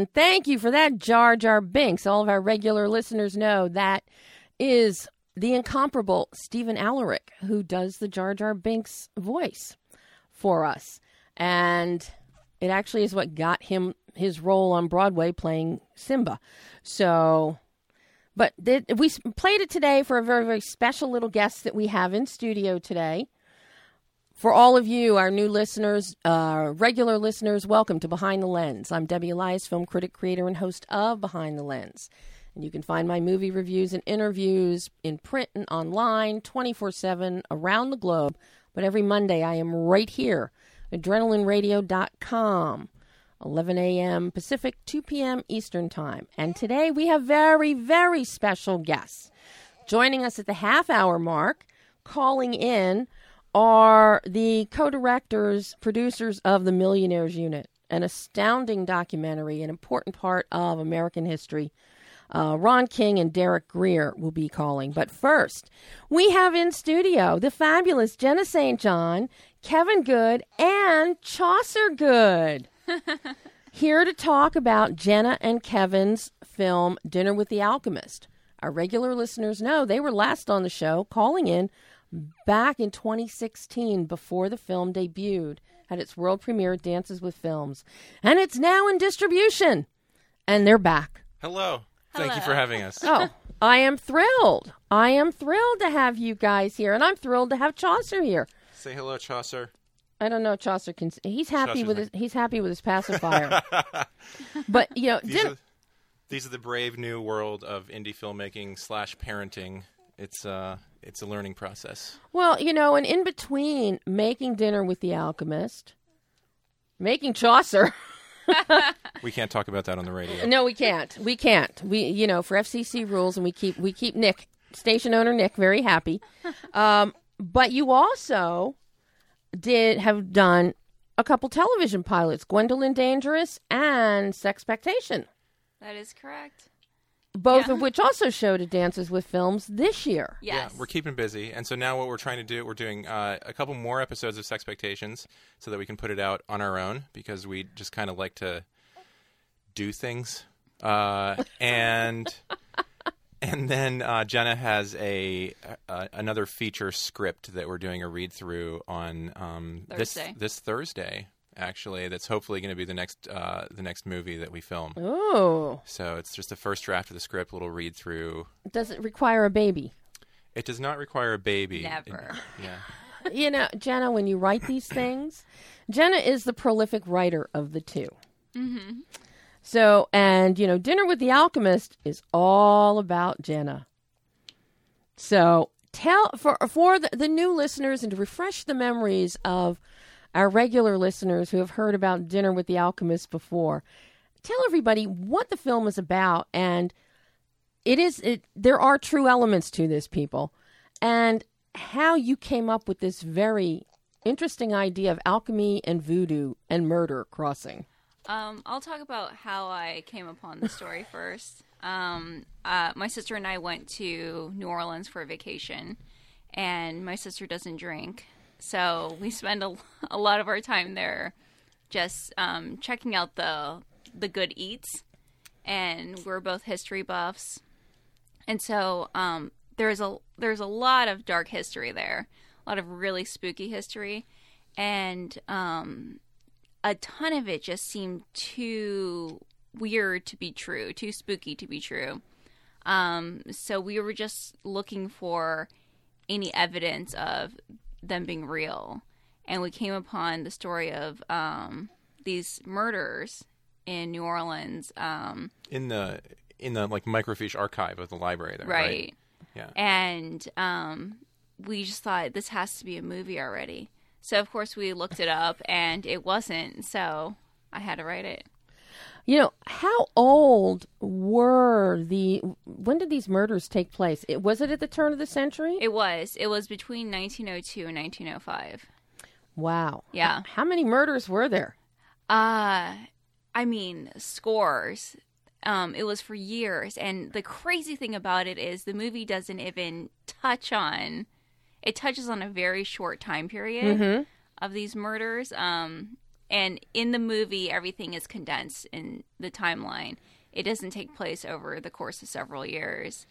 And thank you for that, Jar Jar Binks. All of our regular listeners know that is the incomparable Stephen Alaric, who does the Jar Jar Binks voice for us. And it actually is what got him his role on Broadway playing Simba. So, but th- we played it today for a very, very special little guest that we have in studio today. For all of you, our new listeners, uh, regular listeners, welcome to Behind the Lens. I'm Debbie Elias, film critic, creator, and host of Behind the Lens. And you can find my movie reviews and interviews in print and online 24 7 around the globe. But every Monday, I am right here, adrenalineradio.com, 11 a.m. Pacific, 2 p.m. Eastern Time. And today we have very, very special guests. Joining us at the half hour mark, calling in, are the co directors, producers of The Millionaires Unit, an astounding documentary, an important part of American history. Uh, Ron King and Darroch Greer will be calling. But first, we have in studio the fabulous Jenna St. John, Kevin Good, and Chaucer Good. Here to talk about Jenna and Kevin's film Dinner with the Alchemist. Our regular listeners know they were last on the show calling in back in 2016 before the film debuted, at its world premiere at Dances with Films. And it's now in distribution. And they're back. Hello. Thank you for having us. Oh, I am thrilled. I am thrilled to have you guys here, and I'm thrilled to have Chaucer here. Say hello, Chaucer. I don't know. Chaucer can. He's happy Chaucer's with his. He's happy with his pacifier. but you know, These dinner, are, these are the brave new world of indie filmmaking slash parenting. It's uh, it's a learning process. well, you know, and in between making dinner with the alchemist, making Chaucer. We can't talk about that on the radio. no, we can't. We can't. We, you know, for FCC rules, and we keep we keep Nick, station owner Nick, very happy. Um, but you also did have done a couple television pilots, Gwendolyn Dangerous and Sexpectation. That is correct. Both Yeah. of which also showed at Dances with Films this year. Yes. Yeah, we're keeping busy, and so now what we're trying to do, we're doing uh, a couple more episodes of Sexpectations, so that we can put it out on our own because we just kind of like to do things, uh, and and then uh, Jenna has a, a another feature script that we're doing a read through on um, Thursday. this this Thursday. Actually, that's hopefully going to be the next uh, the next movie that we film. Oh, So it's just the first draft of the script, a little read through. does it require a baby? It does not require a baby. Never. Yeah. you know, Jenna, when you write these things, Jenna is the prolific writer of the 2 Mm-hmm. So, and you know, Dinner with the Alchemist is all about Jenna. So, tell for for the, the new listeners and to refresh the memories of our regular listeners who have heard about Dinner with the Alchemist before. Tell everybody what the film is about and it is it there are true elements to this people and how you came up with this very interesting idea of alchemy and voodoo and murder crossing. Um, I'll talk about how I came upon the story first. Um, uh, my sister and I went to New Orleans for a vacation, and my sister doesn't drink, so we spend a, a lot of our time there, just um, checking out the the good eats. And we're both history buffs, and so um, there's a there's a lot of dark history there, a lot of really spooky history, and um, a ton of it just seemed too weird to be true, too spooky to be true. Um, so we were just looking for any evidence of them being real, and we came upon the story of um, these murders in New Orleans. Um, In the in the like microfiche archive of the library there. Right. right. Yeah. And um, we just thought this has to be a movie already. So of course we looked it up, and it wasn't. So I had to write it. You know, how old were the when did these murders take place? It was it at the turn of the century? It was. It was between 1902 and 1905. wow. Yeah. How many murders were there? Uh I mean, scores. Um, it was for years, and the crazy thing about it is the movie doesn't even touch on. It touches on a very short time period of these murders. Um, and in the movie, everything is condensed in the timeline. It doesn't take place over the course of several years.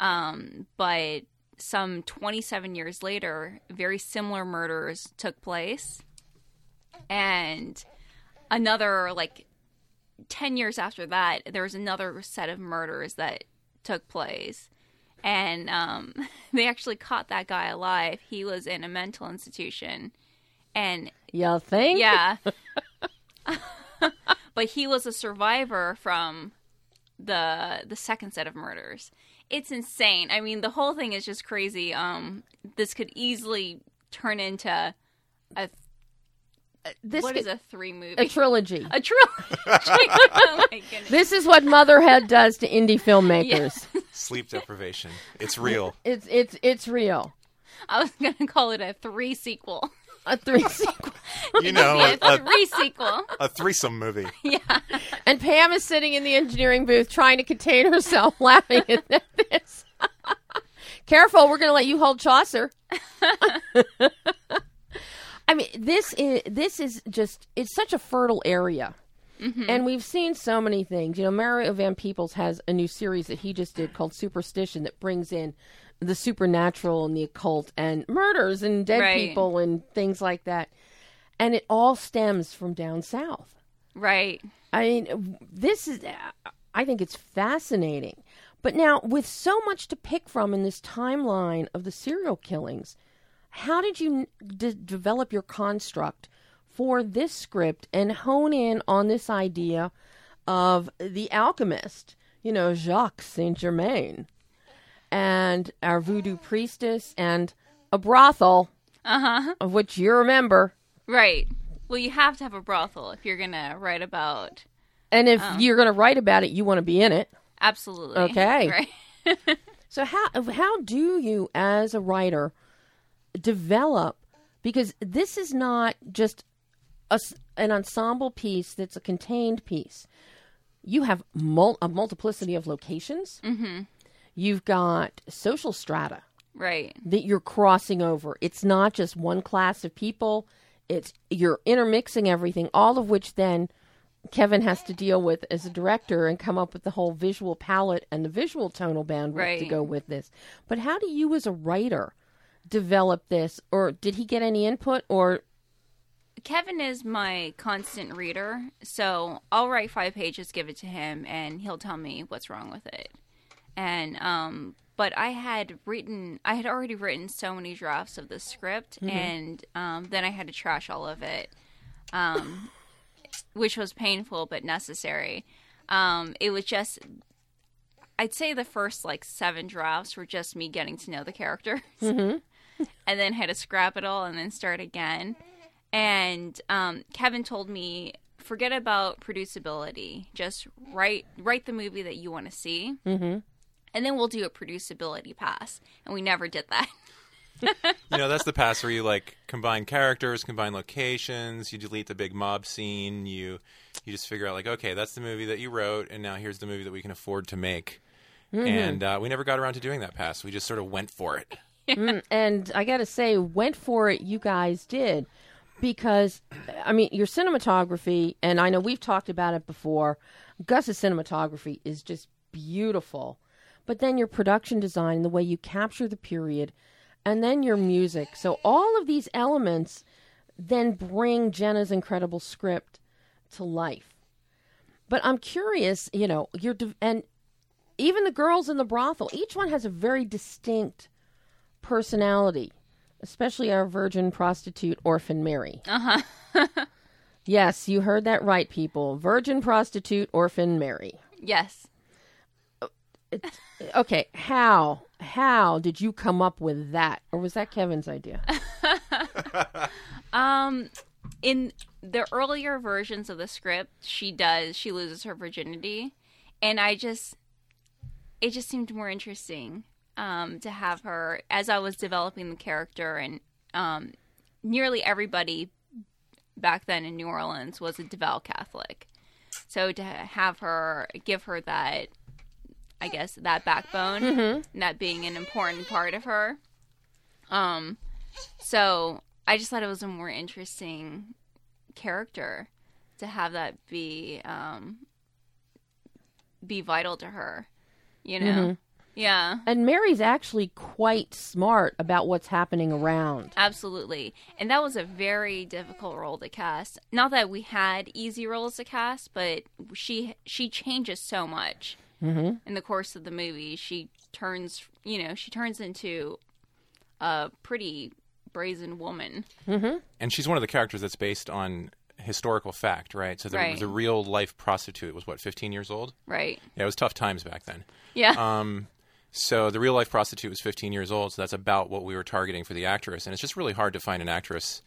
Um, but some 27 years later, very similar murders took place. And another, like, 10 years after that, there was another set of murders that took place. And um, they actually caught that guy alive. He was in a mental institution. And y'all think? yeah. but he was a survivor from the the second set of murders. It's insane. I mean, the whole thing is just crazy. Um this could easily turn into a This what could- is a three movie? a trilogy. a trilogy. oh my. This is what motherhead does to indie filmmakers. Sleep deprivation. It's real. It's it's it's real. I was going to call it a three sequel. A three sequel. You know, a, a, three sequel. a threesome movie. Yeah. And Pam is sitting in the engineering booth trying to contain herself laughing at this. Careful, we're going to let you hold Chaucer. I mean, this is this is just it's such a fertile area. Mm-hmm. And we've seen so many things. You know, Mario Van Peebles has a new series that he just did called Superstition that brings in the supernatural and the occult and murders and dead Right. people and things like that. And it all stems from down south. Right. I mean, this is, I think it's fascinating. But now, with so much to pick from in this timeline of the serial killings, how did you d- develop your construct for this script and hone in on this idea of the alchemist, you know, Jacques Saint Germain, and our voodoo priestess, and a brothel, Uh-huh. of which you remember. Right. Well, you have to have a brothel if you're going to write about And if you're going to write about it, you want to be in it. absolutely. Okay. Right. So how how do you as a writer develop because this is not just a an ensemble piece that's a contained piece. You have mul- a multiplicity of locations. Mm-hmm. You've got social strata Right. that you're crossing over. It's not just one class of people. It's you're intermixing everything, all of which then Kevin has to deal with as a director and come up with the whole visual palette and the visual tonal bandwidth to go with this. But how do you as a writer develop this or did he get any input or Kevin is my constant reader, so I'll write five pages, give it to him, and he'll tell me what's wrong with it. And um, but I had written, I had already written so many drafts of the script, and um, then I had to trash all of it, um, which was painful but necessary. Um, it was just, I'd say the first like seven drafts were just me getting to know the characters, and then had to scrap it all and then start again. And um, Kevin told me, forget about producibility. Just write write the movie that you want to see, mm-hmm. And then we'll do a producibility pass. And we never did that. You know, that's the pass where you like combine characters, combine locations, you delete the big mob scene, you you just figure out like, okay, that's the movie that you wrote, and now here's the movie that we can afford to make. And uh, we never got around to doing that pass. We just sort of went for it. and I got to say, went for it. You guys did because, I mean, your cinematography, and I know we've talked about it before. Gus's cinematography is just beautiful, but then your production design, the way you capture the period, and then your music. So all of these elements then bring Jenna's incredible script to life. But I'm curious, you know, you're de- and even the girls in the brothel, each one has a very distinct personality, especially our virgin prostitute orphan Mary. Uh huh. yes, you heard that right, people. Virgin prostitute orphan Mary. Yes. Okay, how how did you come up with that, or was that Kevin's idea? Um, in the earlier versions of the script, she does she loses her virginity, and I just it just seemed more interesting um, to have her as I was developing the character, and um, nearly everybody back then in New Orleans was a devout Catholic, so to have her give her that. I guess that backbone, and that being an important part of her. Um, so I just thought it was a more interesting character to have that be um, be vital to her. You know, yeah, And Mary's actually quite smart about what's happening around. absolutely. And that was a very difficult role to cast. Not that we had easy roles to cast, but she she changes so much in the course of the movie. She turns, you know, she turns into a pretty brazen woman. and she's one of the characters that's based on historical fact, right? So the, Right. the real life prostitute was what 15 years old. Right. Yeah, it was tough times back then. Yeah. Um, so the real life prostitute was 15 years old. So that's about what we were targeting for the actress, and it's just really hard to find an actress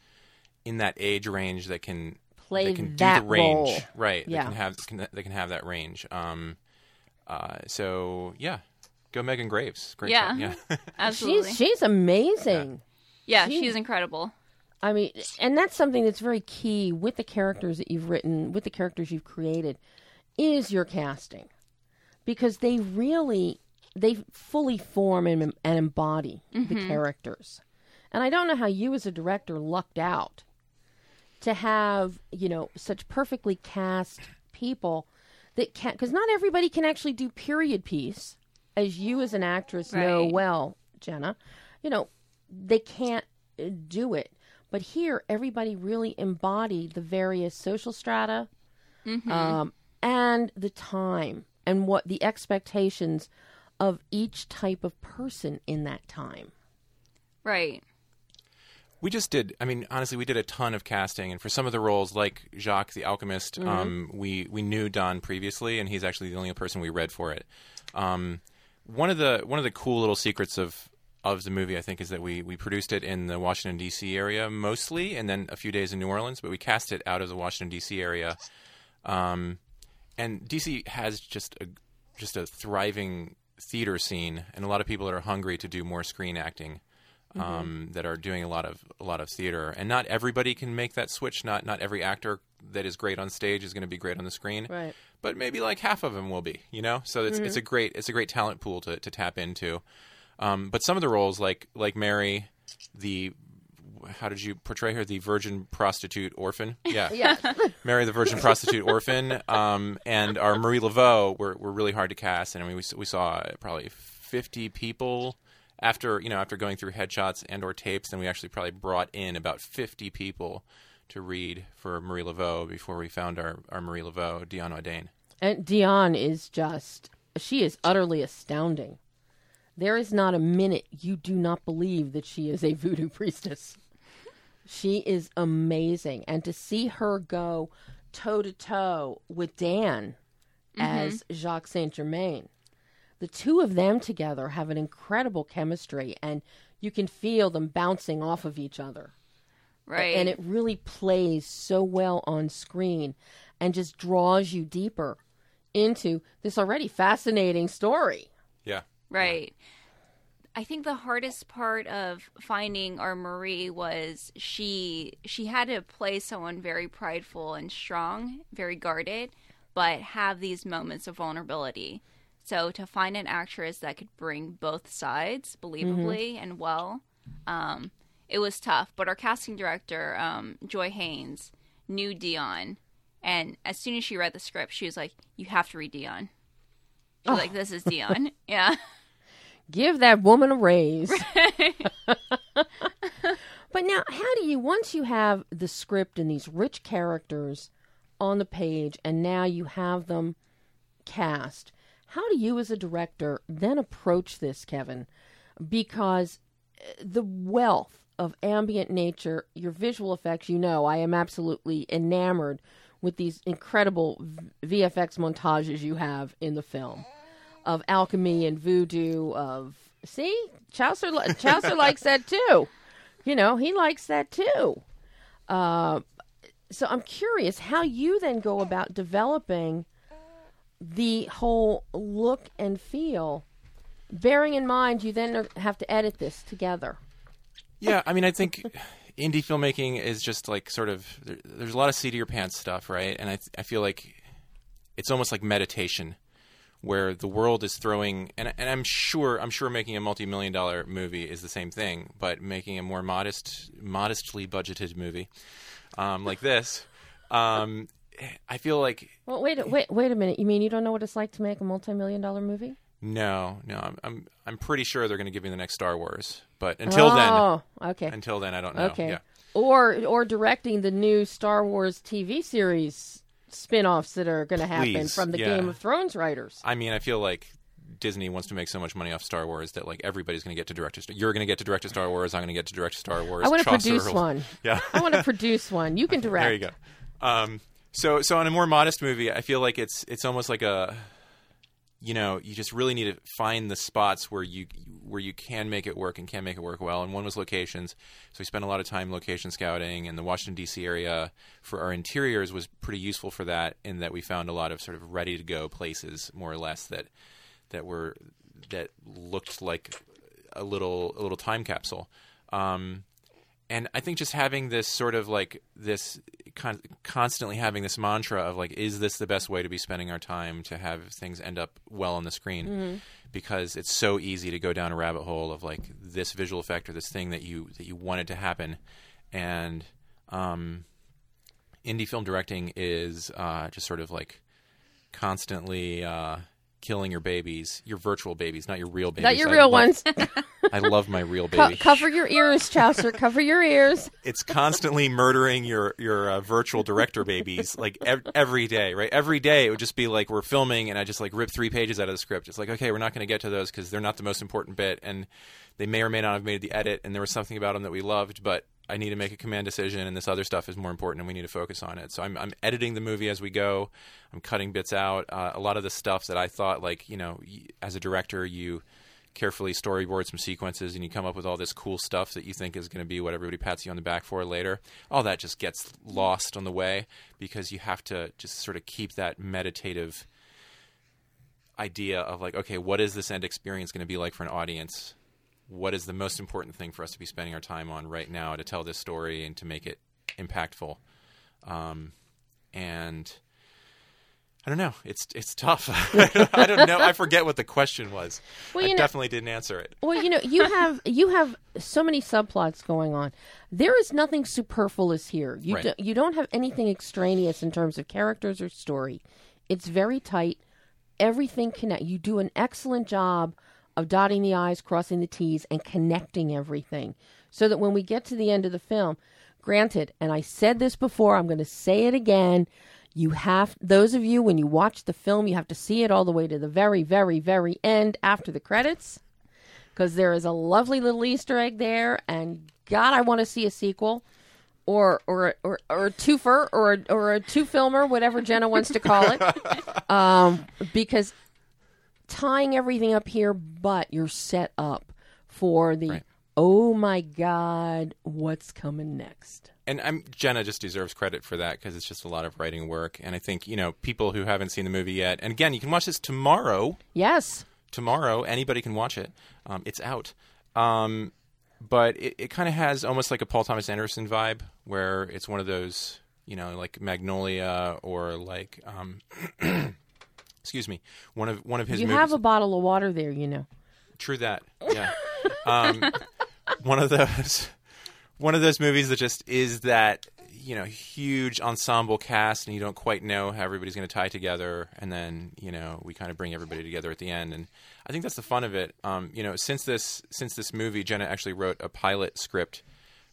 in that age range that can Play that can that do the range, role. right? Yeah. That can have can, that can have that range. Um, uh, so yeah, go Megan Graves. Great. Yeah. job. yeah. Absolutely. She's she's amazing. yeah, she- she's incredible. I mean, and that's something that's very key with the characters that you've written, with the characters you've created, is your casting, because they really they fully form and, and embody the characters. And I don't know how you, as a director, lucked out to have you know such perfectly cast people that can, because not everybody can actually do period piece, as you as an actress know well, Jenna. You know, they can't uh, do it. But here, everybody really embodied the various social strata um, and the time and what the expectations of each type of person in that time. Right. We just did. I mean, honestly, we did a ton of casting, and for some of the roles, like Jacques the Alchemist, um, we we knew Don previously, and he's actually the only person we read for it. Um, one of the one of the cool little secrets of of the movie, I think, is that we we produced it in the Washington D.C. area mostly, and then a few days in New Orleans, but we cast it out of the Washington D.C. area. Um, and DC has just a just a thriving theater scene, and a lot of people that are hungry to do more screen acting. Um, that are doing a lot of a lot of theater, and not everybody can make that switch. Not not every actor that is great on stage is going to be great on the screen, Right. but maybe like half of them will be. You know, so it's it's a great it's a great talent pool to to tap into. Um, but some of the roles, like like Mary, the how did you portray her? The virgin prostitute orphan. Yeah, Yeah. Mary the Virgin Prostitute Orphan, um, and our Marie Laveau were, were really hard to cast, and I mean we, we saw probably fifty people after you know after going through headshots and or tapes, and we actually probably brought in about fifty people to read for Marie Laveau before we found our, our Marie Laveau, Dion Audain. And Dion is just, she is utterly astounding. There is not a minute you do not believe that she is a voodoo priestess. She is amazing. And to see her go toe to toe with Dan mm-hmm. as Jacques Saint Germain, the two of them together have an incredible chemistry, and you can feel them bouncing off of each other Right. and it really plays so well on screen and just draws you deeper into this already fascinating story. Yeah, Right. I think the hardest part of finding our Marie was she she had to play someone very prideful and strong, very guarded, but have these moments of vulnerability. So to find an actress that could bring both sides believably and well, um, it was tough. But our casting director, um, Joy Haynes, knew Dion, and as soon as she read the script, she was like, "You have to read Dion." She's like, "This is Dion." yeah. Give that woman a raise. but now, how do you, once you have the script and these rich characters on the page, and now you have them cast, how do you, as a director, then approach this, Kevin? Because uh, the wealth of ambient nature, your visual effects, you know, I am absolutely enamored with these incredible VFX montages you have in the film of alchemy and voodoo of see Chaucer Chaucer likes that too. You know, he likes that too. Uh, so I'm curious how you then go about developing the whole look and feel, bearing in mind you then have to edit this together. Yeah, I mean, I think indie filmmaking is just like sort of there, there's a lot of seat of your pants stuff, right? And I I feel like it's almost like meditation, where the world is throwing and and I'm sure I'm sure making a multi-million dollar movie is the same thing, but making a more modest, modestly budgeted movie um, like this. um, I feel like Well, wait, a- wait, wait a minute. You mean you don't know what it's like to make a multi-million dollar movie? no, no. I'm I'm, I'm pretty sure they're going to give me the next Star Wars, but until then, oh, okay, until then, I don't know. okay. Yeah. Or or directing the new Star Wars TV series spin-offs that are going to happen from the yeah. Game of Thrones writers. I mean, I feel like Disney wants to make so much money off Star Wars that like everybody's going to get to direct. A, you're going to get to direct a Star Wars. I'm going to get to direct a Star Wars. I want to produce will- one. Yeah. I want to produce one. You can direct. There you go. Um, so so on a more modest movie, I feel like it's it's almost like a you know you just really need to find the spots where you where you can make it work and can make it work well. And one was locations, so we spent a lot of time location scouting, and the Washington D.C. area for our interiors was pretty useful for that. In that we found a lot of sort of ready to go places, more or less that that were that looked like a little a little time capsule. Um, and I think just having this sort of like this con- constantly having this mantra of like, is this the best way to be spending our time to have things end up well on the screen? Because it's so easy to go down a rabbit hole of like this visual effect or this thing that you that you wanted to happen, and um, indie film directing is uh, just sort of like constantly uh, killing your babies, your virtual babies, not your real babies. Not your I real love- ones. I love my real Co- baby. cover your ears, Chaucer. Cover your ears. it's constantly murdering your your uh, virtual director babies like ev- every day right every day it would just be like we're filming and i just like rip three pages out of the script it's like okay we're not going to get to those because they're not the most important bit and they may or may not have made the edit and there was something about them that we loved but i need to make a command decision and this other stuff is more important and we need to focus on it. So i'm, I'm editing the movie as we go. I'm cutting bits out. Uh, a lot of the stuff that i thought like you know as a director you carefully storyboard some sequences and you come up with all this cool stuff that you think is going to be what everybody pats you on the back for later all that just gets lost on the way because you have to just sort of keep that meditative idea of like okay what is this end experience going to be like for an audience what is the most important thing for us to be spending our time on right now to tell this story and to make it impactful um, and I don't know. It's it's tough. I don't know. I forget what the question was. Well, I you know- definitely didn't answer it. Well, you know, you have you have so many subplots going on. There is nothing superfluous here. You Right. do, you don't have anything extraneous in terms of characters or story. It's very tight. Everything connect. You do an excellent job of dotting the i's, crossing the t's, and connecting everything, so that when we get to the end of the film, granted, and I said this before, I'm going to say it again. You have those of you when you watch the film, you have to see it all the way to the very, very, very end after the credits because there is a lovely little Easter egg there, and God, I want to see a sequel, or or or, or a twofer, or a, or a two filmer, whatever Jenna wants to call it, um, because tying everything up here, but you're set up for the Right. oh my God, what's coming next? And I'm, Jenna just deserves credit for that because it's just a lot of writing work. And I think you know people who haven't seen the movie yet. And again, you can watch this tomorrow. Yes, Tomorrow, anybody can watch it. Um, it's out. Um, but it, it kind of has almost like a Paul Thomas Anderson vibe, where it's one of those, you know, like Magnolia or like, um, excuse me, one of one of his you movies. have a bottle of water there, you know. True that. Yeah. um, one of those one of those movies that just is that you know huge ensemble cast and you don't quite know how everybody's going to tie together and then you know we kind of bring everybody together at the end and I think that's the fun of it. Um, you know, since this since this movie, Jenna actually wrote a pilot script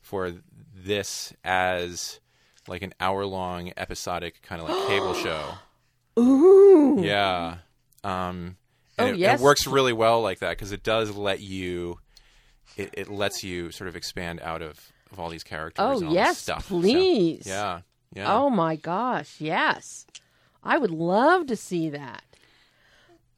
for this as like an hour long episodic kind of like cable show. Ooh, Yeah. Um, and Oh, it, yes. it works really well like that because it does let you, it, it lets you sort of expand out of, of all these characters. Oh, and all yes, this stuff. So, please. yeah. Yeah. Oh my gosh, yes. I would love to see that.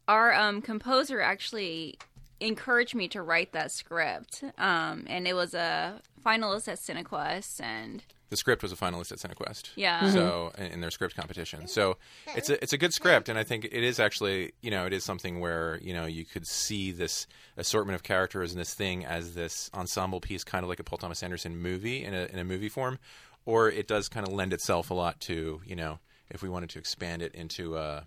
Our um, composer actually encouraged me to write that script, um, and it was a finalist at CineQuest, and The script was a finalist at CineQuest. Yeah. So in, their script competition, so it's a it's a good script, and I think it is actually you know it is something where you know you could see this assortment of characters and this thing as this ensemble piece, kind of like a Paul Thomas Anderson movie in a in a movie form, or it does kind of lend itself a lot to you know if we wanted to expand it into a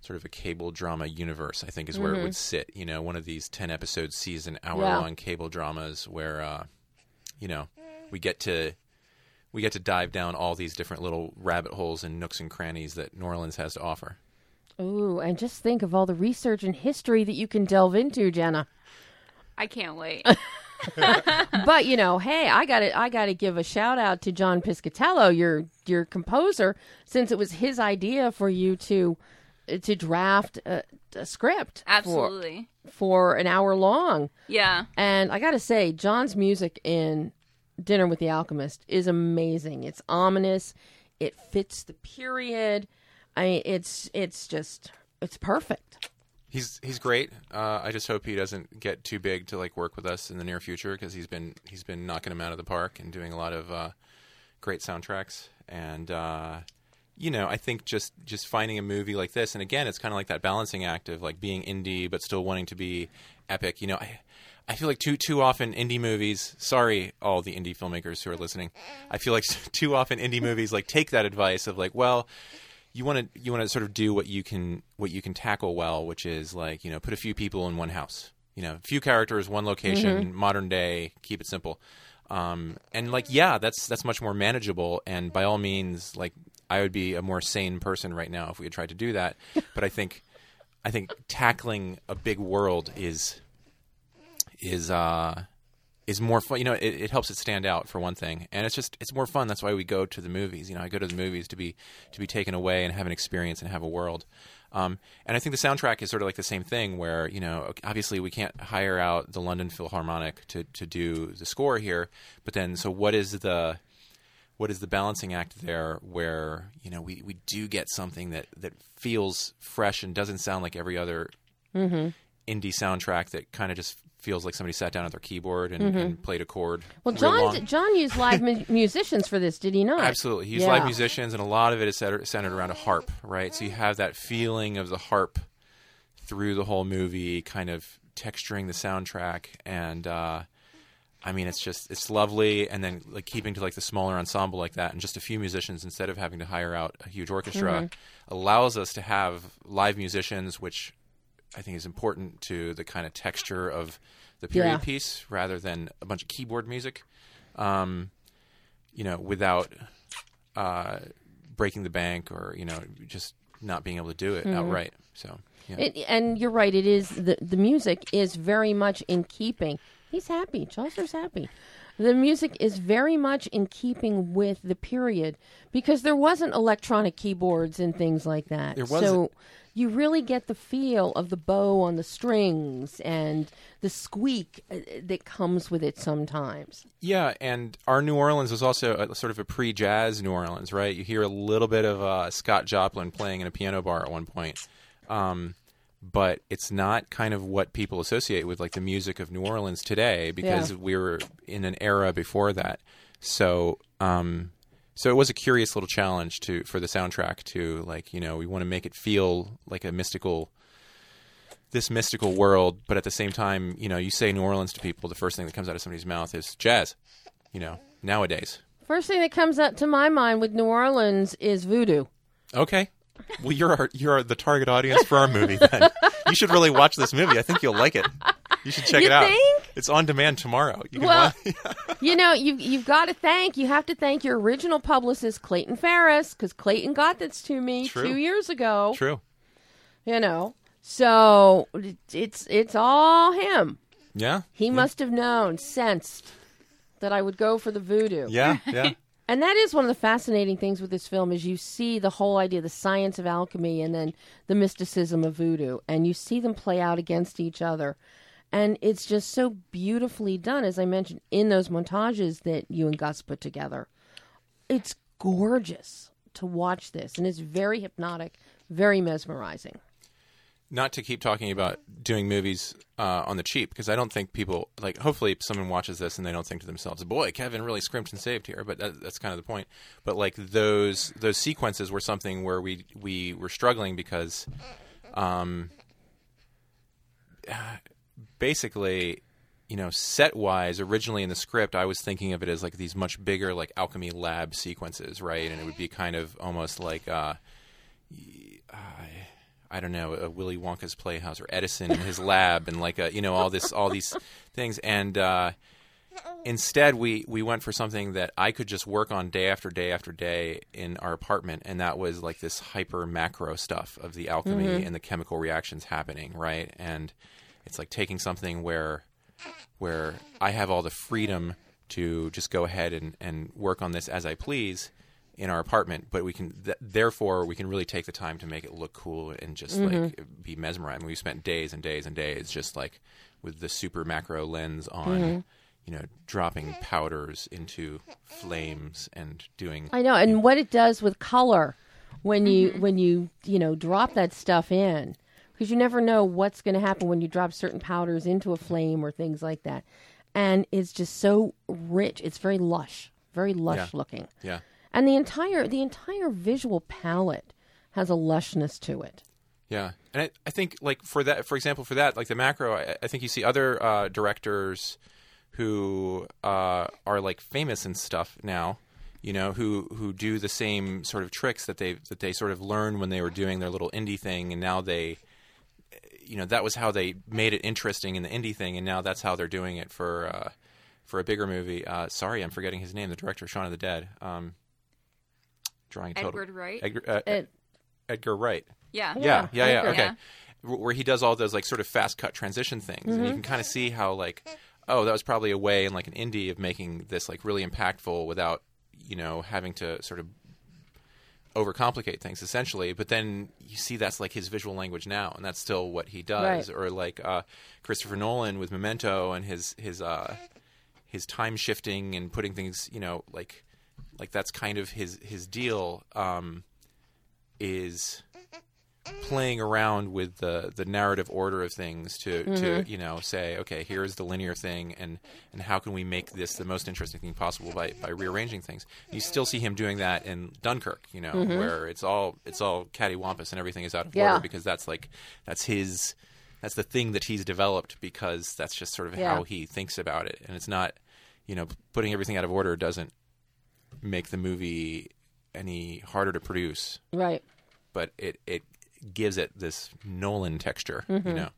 sort of a cable drama universe, I think is where it would sit. You know, one of these ten episode season hour long cable dramas where uh, you know we get to we get to dive down all these different little rabbit holes and nooks and crannies that New Orleans has to offer. Ooh, and just think of all the research and history that you can delve into, Jenna. I can't wait. but you know, hey, I got to I got to give a shout out to John Piscatello, your your composer, since it was his idea for you to uh, to draft a, a script for, Absolutely. for an hour long. Yeah. And I got to say, John's music in Dinner with the Alchemist is amazing. It's ominous. It fits the period. I mean, it's it's just it's perfect. He's he's great. Uh, I just hope he doesn't get too big to like work with us in the near future because he's been he's been knocking him out of the park and doing a lot of uh, great soundtracks. And uh, you know, I think just just finding a movie like this, and again, it's kind of like that balancing act of like being indie but still wanting to be epic. You know, I I feel like too too often indie movies. Sorry, all the indie filmmakers who are listening. I feel like too often indie movies like take that advice of like, well you want to you want to sort of do what you can what you can tackle well, which is like you know put a few people in one house, you know, a few characters, one location, modern day, keep it simple, um, and like yeah, that's that's much more manageable. And by all means, like I would be a more sane person right now if we had tried to do that. but I think I think tackling a big world is is uh is more fun. You know, it, it helps it stand out for one thing, and it's just it's more fun. That's why we go to the movies. You know, I go to the movies to be to be taken away and have an experience and have a world. Um, and I think the soundtrack is sort of like the same thing, where you know, obviously we can't hire out the London Philharmonic to to do the score here, but then so what is the what is the balancing act there where you know we, we do get something that, that feels fresh and doesn't sound like every other indie soundtrack that kind of just feels like somebody sat down at their keyboard and, and played a chord. Well, John. John used live mu- musicians for this, did he not? Absolutely. He used Yeah. live musicians, and a lot of it is centered, around a harp, right? So you have that feeling of the harp through the whole movie, kind of texturing the soundtrack. And, uh, I mean, it's just, it's lovely. And then, like, keeping to, like, the smaller ensemble like that and just a few musicians instead of having to hire out a huge orchestra allows us to have live musicians, which I think is important to the kind of texture of the period Yeah. piece rather than a bunch of keyboard music. Um, you know, without uh, breaking the bank or you know just not being able to do it outright. So yeah. It, and you're right. It is the the music is very much in keeping. He's happy. Chaucer's happy. The music is very much in keeping with the period because there wasn't electronic keyboards and things like that. There So wasn't. You really get the feel of the bow on the strings and the squeak uh, that comes with it sometimes. Yeah, and our New Orleans was also a, sort of a pre-jazz New Orleans, right? You hear a little bit of uh, Scott Joplin playing in a piano bar at one point, um, but it's not kind of what people associate with like the music of New Orleans today because Yeah. we were in an era before that. So, um, so it was a curious little challenge to for the soundtrack to like you know we want to make it feel like a mystical this mystical world, but at the same time, you know, you say New Orleans to people, the first thing that comes out of somebody's mouth is jazz. You know, nowadays. First thing that comes up to my mind with New Orleans is voodoo. Okay. Well, you're our, you're the target audience for our movie. Then you should really watch this movie. I think you'll like it. You should check You it out. think? It's on demand tomorrow. You Well, you know, you you've got to thank you have to thank your original publicist Clayton Ferris because Clayton got this to me True. two years ago. True. You know, so it's it's all him. Yeah. He must have known, sensed that I would go for the voodoo. Yeah. Yeah. And that is one of the fascinating things with this film is you see the whole idea, the science of alchemy, and then the mysticism of voodoo, and you see them play out against each other, and it's just so beautifully done, as I mentioned in those montages that you and Gus put together. It's gorgeous to watch this, and it's very hypnotic, very mesmerizing. not to keep talking about doing movies uh, on the cheap because I don't think people like. Hopefully, someone watches this and they don't think to themselves, "Boy, Kevin really scrimped and saved here." But that, that's kind of the point. But like those those sequences were something where we we were struggling because, um, basically. You know, set wise, originally in the script, I was thinking of it as like these much bigger, like alchemy lab sequences, right? And it would be kind of almost like uh, I don't know, a Willy Wonka's playhouse or Edison in his lab and like a, you know all this all these things and uh, instead we we went for something that I could just work on day after day after day in our apartment, and that was like this hyper macro stuff of the alchemy and the chemical reactions happening, right? And it's like taking something where where I have all the freedom to just go ahead and, and work on this as I please in our apartment, but we can th- therefore we can really take the time to make it look cool and just like mm-hmm. be mesmerized. We spent days and days and days just like with the super macro lens on, mm-hmm. you know, dropping powders into flames and doing. I know, and what it does with color when you mm-hmm. when you you know drop that stuff in, because you never know what's going to happen when you drop certain powders into a flame or things like that, and it's just so rich. It's very lush, very lush Yeah. looking, yeah, and the entire the entire visual palette has a lushness to it. Yeah, and I, I think like for that, for example, for that, like the macro, I, I think you see other uh, directors who uh, are like famous and stuff now, you know, who who do the same sort of tricks that they that they sort of learned when they were doing their little indie thing, and now they, you know, that was how they made it interesting in the indie thing, and now that's how they're doing it for uh, for a bigger movie. Uh, sorry, I'm forgetting his name. The director, Shaun of the Dead. Um, drawing a total. Edward Wright. Edgar, uh, It, Edgar Wright. yeah. Yeah, yeah, yeah. Edgar. Okay. Yeah. Where he does all those like sort of fast cut transition things, and Mm-hmm. you can kind of see how like, oh, that was probably a way in like an indie of making this like really impactful without you know having to sort of overcomplicate things essentially. But then you see that's like his visual language now, and that's still what he does. Right. Or like uh, Christopher Nolan with Memento and his his uh, his time shifting and putting things, you know, like like that's kind of his his deal. Um, is playing around with the the narrative order of things to to mm-hmm. you know say okay here's the linear thing and and how can we make this the most interesting thing possible by by rearranging things you still see him doing that in Dunkirk you know mm-hmm. where it's all it's all cattywampus and everything is out of Yeah. order because that's like that's his that's the thing that he's developed because that's just sort of Yeah. how he thinks about it and it's not you know putting everything out of order doesn't make the movie any harder to produce right. but it it gives it this Nolan texture, Mm-hmm. you know.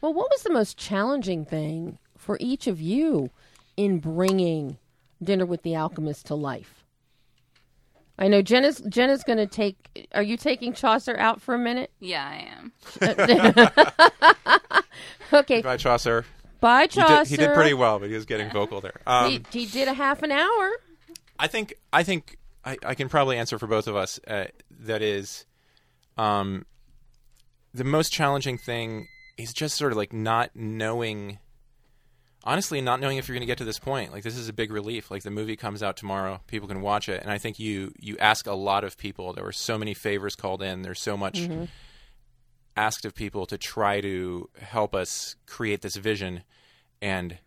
Well, what was the most challenging thing for each of you in bringing Dinner with the Alchemist to life? I know Jenna's Jenna's going to take. Are you taking Chaucer out for a minute? Yeah, I am. Okay, Bye, Chaucer. bye, He Chaucer. did, he did pretty well, but he was getting vocal there. Um, He, he did a half an hour. I think I think I, I can probably answer for both of us. Uh, that is, um, the most challenging thing is just sort of like not knowing. Honestly, not knowing if you're going to get to this point, like this is a big relief. Like the movie comes out tomorrow, people can watch it, and I think you you ask a lot of people. There were so many favors called in. There's so much asked of people to try to help us create this vision, and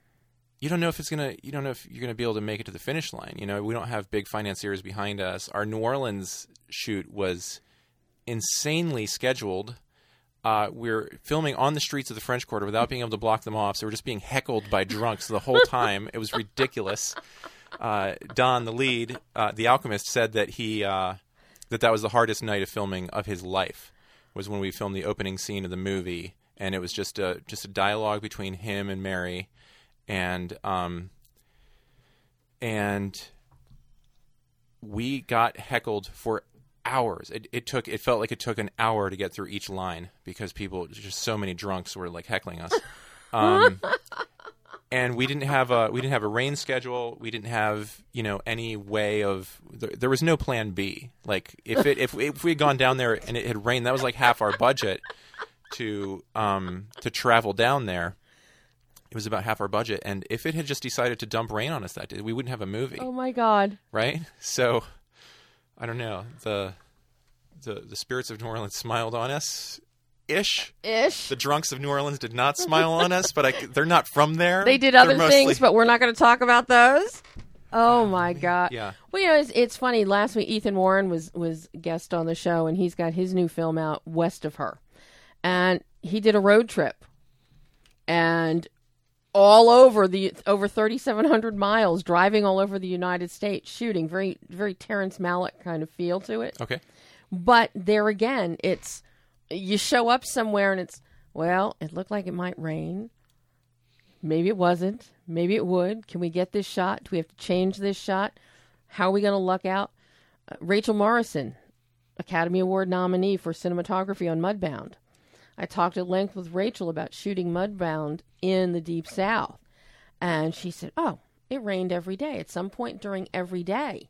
you don't know if it's gonna you don't know if you're gonna be able to make it to the finish line you know we don't have big financiers behind us our new orleans shoot was insanely scheduled. Uh, we're filming on the streets of the french quarter without being able to block them off so we're just being heckled by drunks the whole time. It was ridiculous. Uh, don the lead uh, the alchemist said that he uh, that that was the hardest night of filming of his life was when we filmed the opening scene of the movie and it was just a just a dialogue between him and mary and um and we got heckled for hours. It, it took it felt like it took an hour to get through each line because people just so many drunks were like heckling us. Um, and we didn't have a we didn't have a rain schedule. We didn't have you know any way of there, there was no plan B. Like if it if if we had gone down there and it had rained, that was like half our budget to um to travel down there. It was about half our budget, and if it had just decided to dump rain on us that day, we wouldn't have a movie Oh my God! right? So I don't know. The the the spirits of New Orleans smiled on us ish. Ish. The drunks of New Orleans did not smile on us, but I, they're not from there. They did other mostly- things, but we're not going to talk about those. Oh, oh my god! Yeah. Well, you know, it's, it's funny. Last week, Ethan Warren was was guest on the show, and he's got his new film out, West of Her, and he did a road trip, and all over the over thirty seven hundred miles, driving all over the United States, shooting. Very very Terrence Malick kind of feel to it. Okay. But there again, it's you show up somewhere and it's well, it looked like it might rain. Maybe it wasn't. Maybe it would. Can we get this shot? Do we have to change this shot? How are we going to luck out? Uh, Rachel Morrison, Academy Award nominee for cinematography on Mudbound. I talked at length with Rachel about shooting Mudbound in the Deep South. And she said, Oh, it rained every day at some point during every day.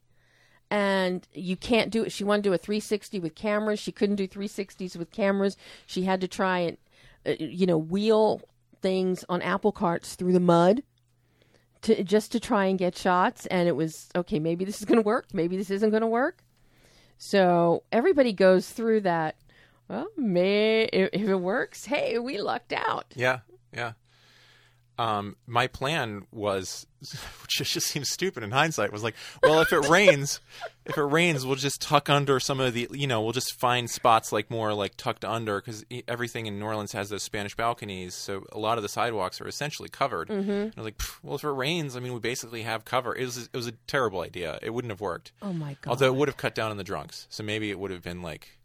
And you can't do it. She wanted to do a 360 with cameras. She couldn't do 360s with cameras. She had to try and, uh, you know, wheel things on apple carts through the mud to just to try and get shots. And it was okay. Maybe this is going to work. Maybe this isn't going to work. So everybody goes through that. Well, may if if it works, hey, we lucked out. Yeah, yeah. Um, my plan was, which just seems stupid in hindsight, was like, well, if it rains, if it rains, we'll just tuck under some of the, you know, we'll just find spots like more like tucked under because everything in New Orleans has those Spanish balconies, so a lot of the sidewalks are essentially covered. Mm-hmm. And I was like, well, if it rains, I mean, we basically have cover. It was it was a terrible idea. It wouldn't have worked. Oh my god! Although it would have cut down on the drunks, so maybe it would have been like,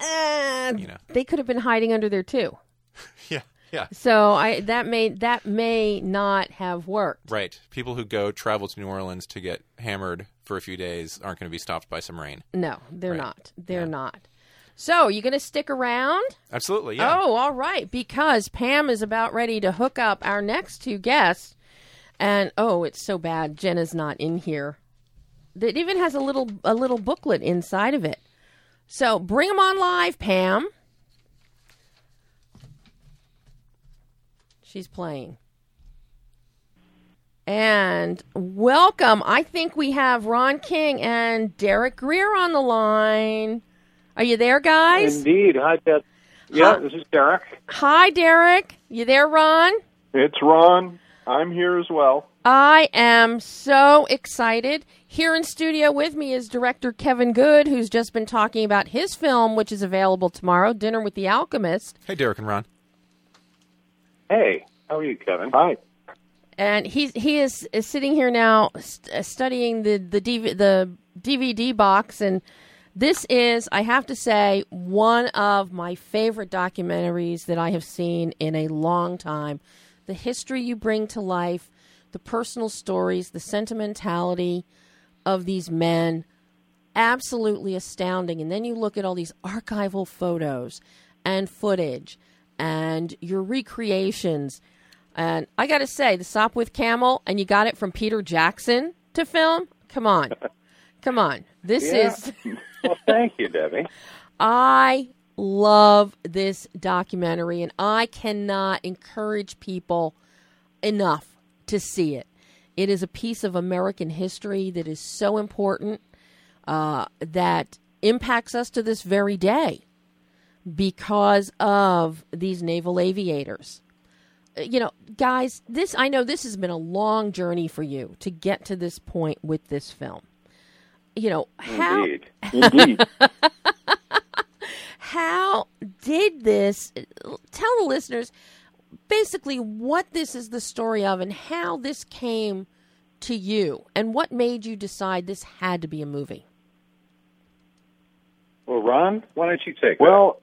And you know. they could have been hiding under there too. yeah, yeah. So I that may that may not have worked. Right. People who go travel to New Orleans to get hammered for a few days aren't going to be stopped by some rain. No, they're Right. not. They're Yeah. not. So you going to stick around? Absolutely. Yeah. Oh, all right. Because Pam is about ready to hook up our next two guests, and oh, it's so bad. Jenna's not in here. It even has a little a little booklet inside of it. So bring them on live, Pam. She's playing. And welcome. I think we have Ron King and Darroch Greer on the line. Are you there, guys? Indeed. Hi, Deb. Yeah, Huh? this is Darroch. Hi, Darroch. You there, Ron? It's Ron. I'm here as well. I am so excited. Here in studio with me is director Kevin Good, who's just been talking about his film, which is available tomorrow, Dinner with the Alchemist. Hey, Darroch and Ron. Hey, how are you, Kevin? Hi. And he's he is, is sitting here now st- uh, studying the the, DV, the DVD box, and this is, I have to say, one of my favorite documentaries that I have seen in a long time. The history you bring to life, the personal stories, the sentimentality of these men, absolutely astounding. And then you look at all these archival photos and footage and your recreations. And I got to say, the Sopwith Camel, and you got it from Peter Jackson to film. Come on. Come on. This Yeah. is. well, thank you, Debbie. I love this documentary, and I cannot encourage people enough to see it. It is a piece of American history that is so important uh, that impacts us to this very day because of these naval aviators. Uh, You know, guys, this I know this has been a long journey for you to get to this point with this film. You know, how Indeed. Indeed. how did this tell the listeners basically what this is the story of and how this came to you and what made you decide this had to be a movie well, Ron, why don't you take Well,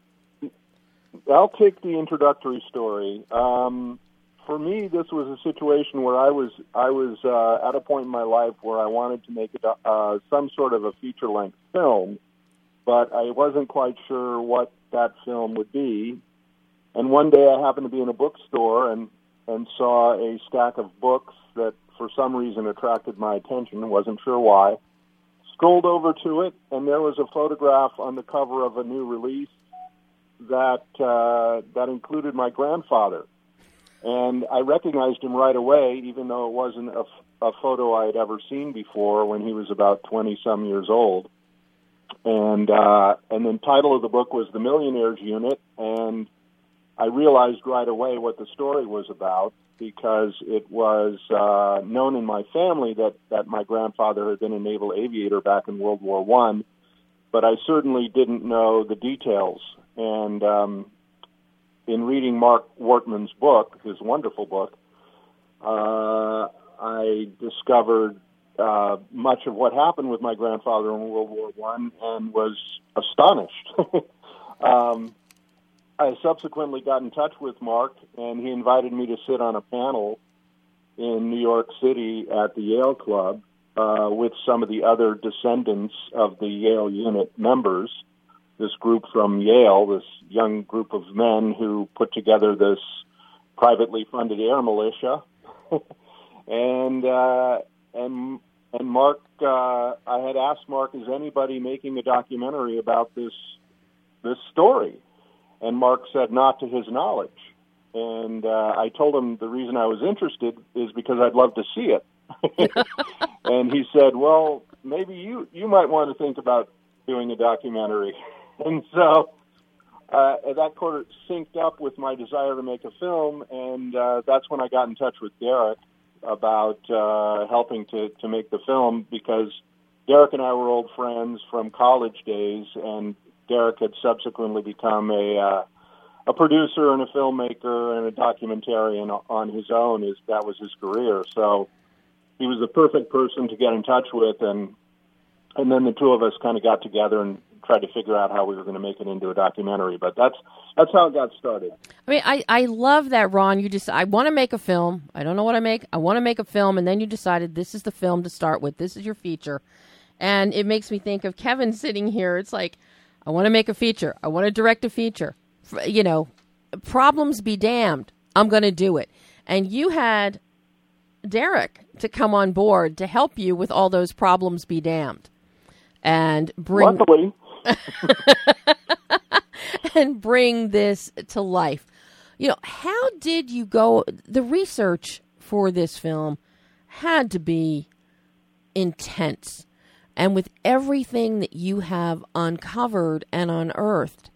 I'll take the introductory story. Um, for me, this was a situation where I was I was uh, at a point in my life where I wanted to make a, uh, some sort of a feature length film, but I wasn't quite sure what that film would be. And one day, I happened to be in a bookstore and and saw a stack of books that, for some reason, attracted my attention. wasn't sure why. Strolled over to it, and there was a photograph on the cover of a new release that uh, that included my grandfather, and I recognized him right away, even though it wasn't a, a photo I had ever seen before when he was about twenty some years old. And uh, and then title of the book was The Millionaires Unit, and I realized right away what the story was about because it was uh, known in my family that that my grandfather had been a naval aviator back in World War One, but I certainly didn't know the details. And um, in reading Mark Wortman's book, his wonderful book, uh, I discovered uh, much of what happened with my grandfather in World War One and was astonished. um, I subsequently got in touch with Mark, and he invited me to sit on a panel in New York City at the Yale Club uh, with some of the other descendants of the Yale unit members. This group from Yale, this young group of men who put together this privately funded air militia, and uh, and and Mark, uh, I had asked Mark, is anybody making a documentary about this this story? And Mark said, not to his knowledge. And uh, I told him the reason I was interested is because I'd love to see it. and he said, well, maybe you you might want to think about doing a documentary. and so uh, that sort of synced up with my desire to make a film, and uh, that's when I got in touch with Darroch about uh, helping to to make the film because Darroch and I were old friends from college days, and Darroch had subsequently become a uh, a producer and a filmmaker and a documentarian on his own. Is that was his career? So he was the perfect person to get in touch with, and and then the two of us kind of got together and tried to figure out how we were going to make it into a documentary. But that's that's how it got started. I mean, I, I love that, Ron. You just I want to make a film. I don't know what I make. I want to make a film, and then you decided this is the film to start with. This is your feature, and it makes me think of Kevin sitting here. It's like I want to make a feature. I want to direct a feature. You know, problems be damned. I'm going to do it. And you had Darroch to come on board to help you with all those problems be damned and bring Luckily. and bring this to life. You know, how did you go? The research for this film had to be intense. And with everything that you have uncovered and unearthed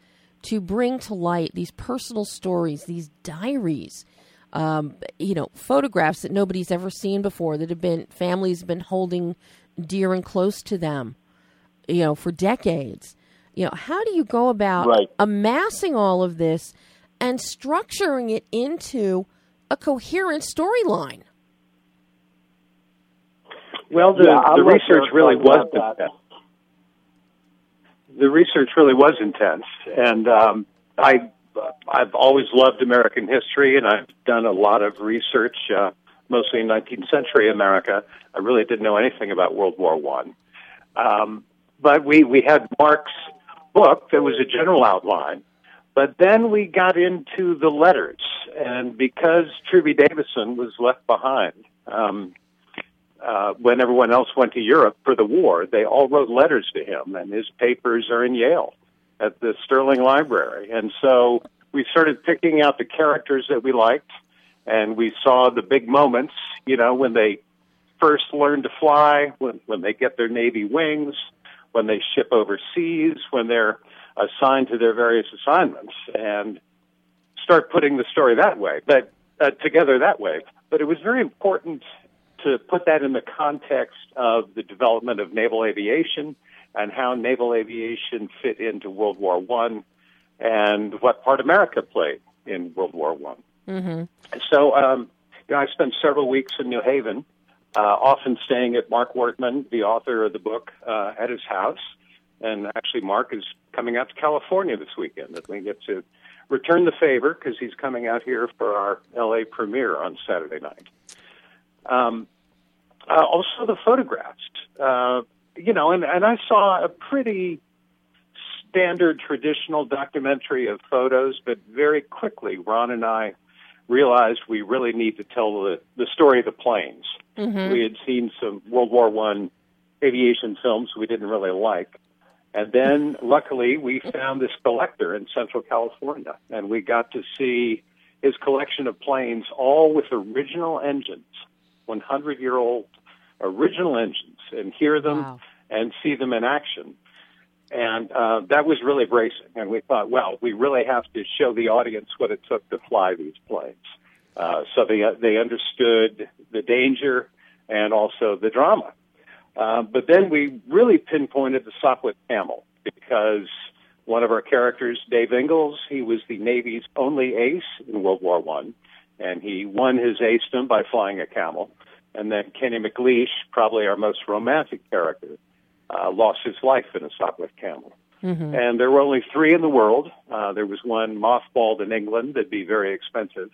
to bring to light these personal stories, these diaries, um, you know, photographs that nobody's ever seen before that have been families have been holding dear and close to them, you know, for decades you know, how do you go about right. amassing all of this and structuring it into a coherent storyline? Well, the, yeah, the research really was that. the research really was intense, and um, I I've always loved American history, and I've done a lot of research, uh, mostly in 19th century America. I really didn't know anything about World War One, um, but we we had Mark's book that was a general outline. But then we got into the letters, and because Trubee Davison was left behind um, uh, when everyone else went to Europe for the war, they all wrote letters to him, and his papers are in Yale at the Sterling Library. And so we started picking out the characters that we liked, and we saw the big moments, you know, when they first learn to fly, when, when they get their Navy wings, when they ship overseas, when they're assigned to their various assignments, and start putting the story that way, but uh, together that way. But it was very important to put that in the context of the development of naval aviation and how naval aviation fit into World War One and what part America played in World War One. Mm-hmm. So, um, you know, I spent several weeks in New Haven uh, often staying at Mark Wortman, the author of the book, uh, at his house. And actually, Mark is coming out to California this weekend. That we get to return the favor because he's coming out here for our LA premiere on Saturday night. Um, uh, also, the photographs. Uh, you know, and, and I saw a pretty standard traditional documentary of photos, but very quickly, Ron and I realized we really need to tell the, the story of the planes. Mm-hmm. We had seen some World War One aviation films we didn't really like. And then luckily we found this collector in Central California and we got to see his collection of planes all with original engines, 100 year old original engines and hear them Wow. and see them in action. And uh, that was really bracing. And we thought, well, we really have to show the audience what it took to fly these planes. Uh, so they they understood the danger and also the drama. Uh, but then we really pinpointed the Sopwith Camel because one of our characters, Dave Ingalls, he was the Navy's only ace in World War One, and he won his acedom by flying a camel. And then Kenny MacLeish, probably our most romantic character, uh, lost his life in a Sopwith Camel. Mm-hmm. And there were only three in the world. Uh, there was one mothballed in England that'd be very expensive.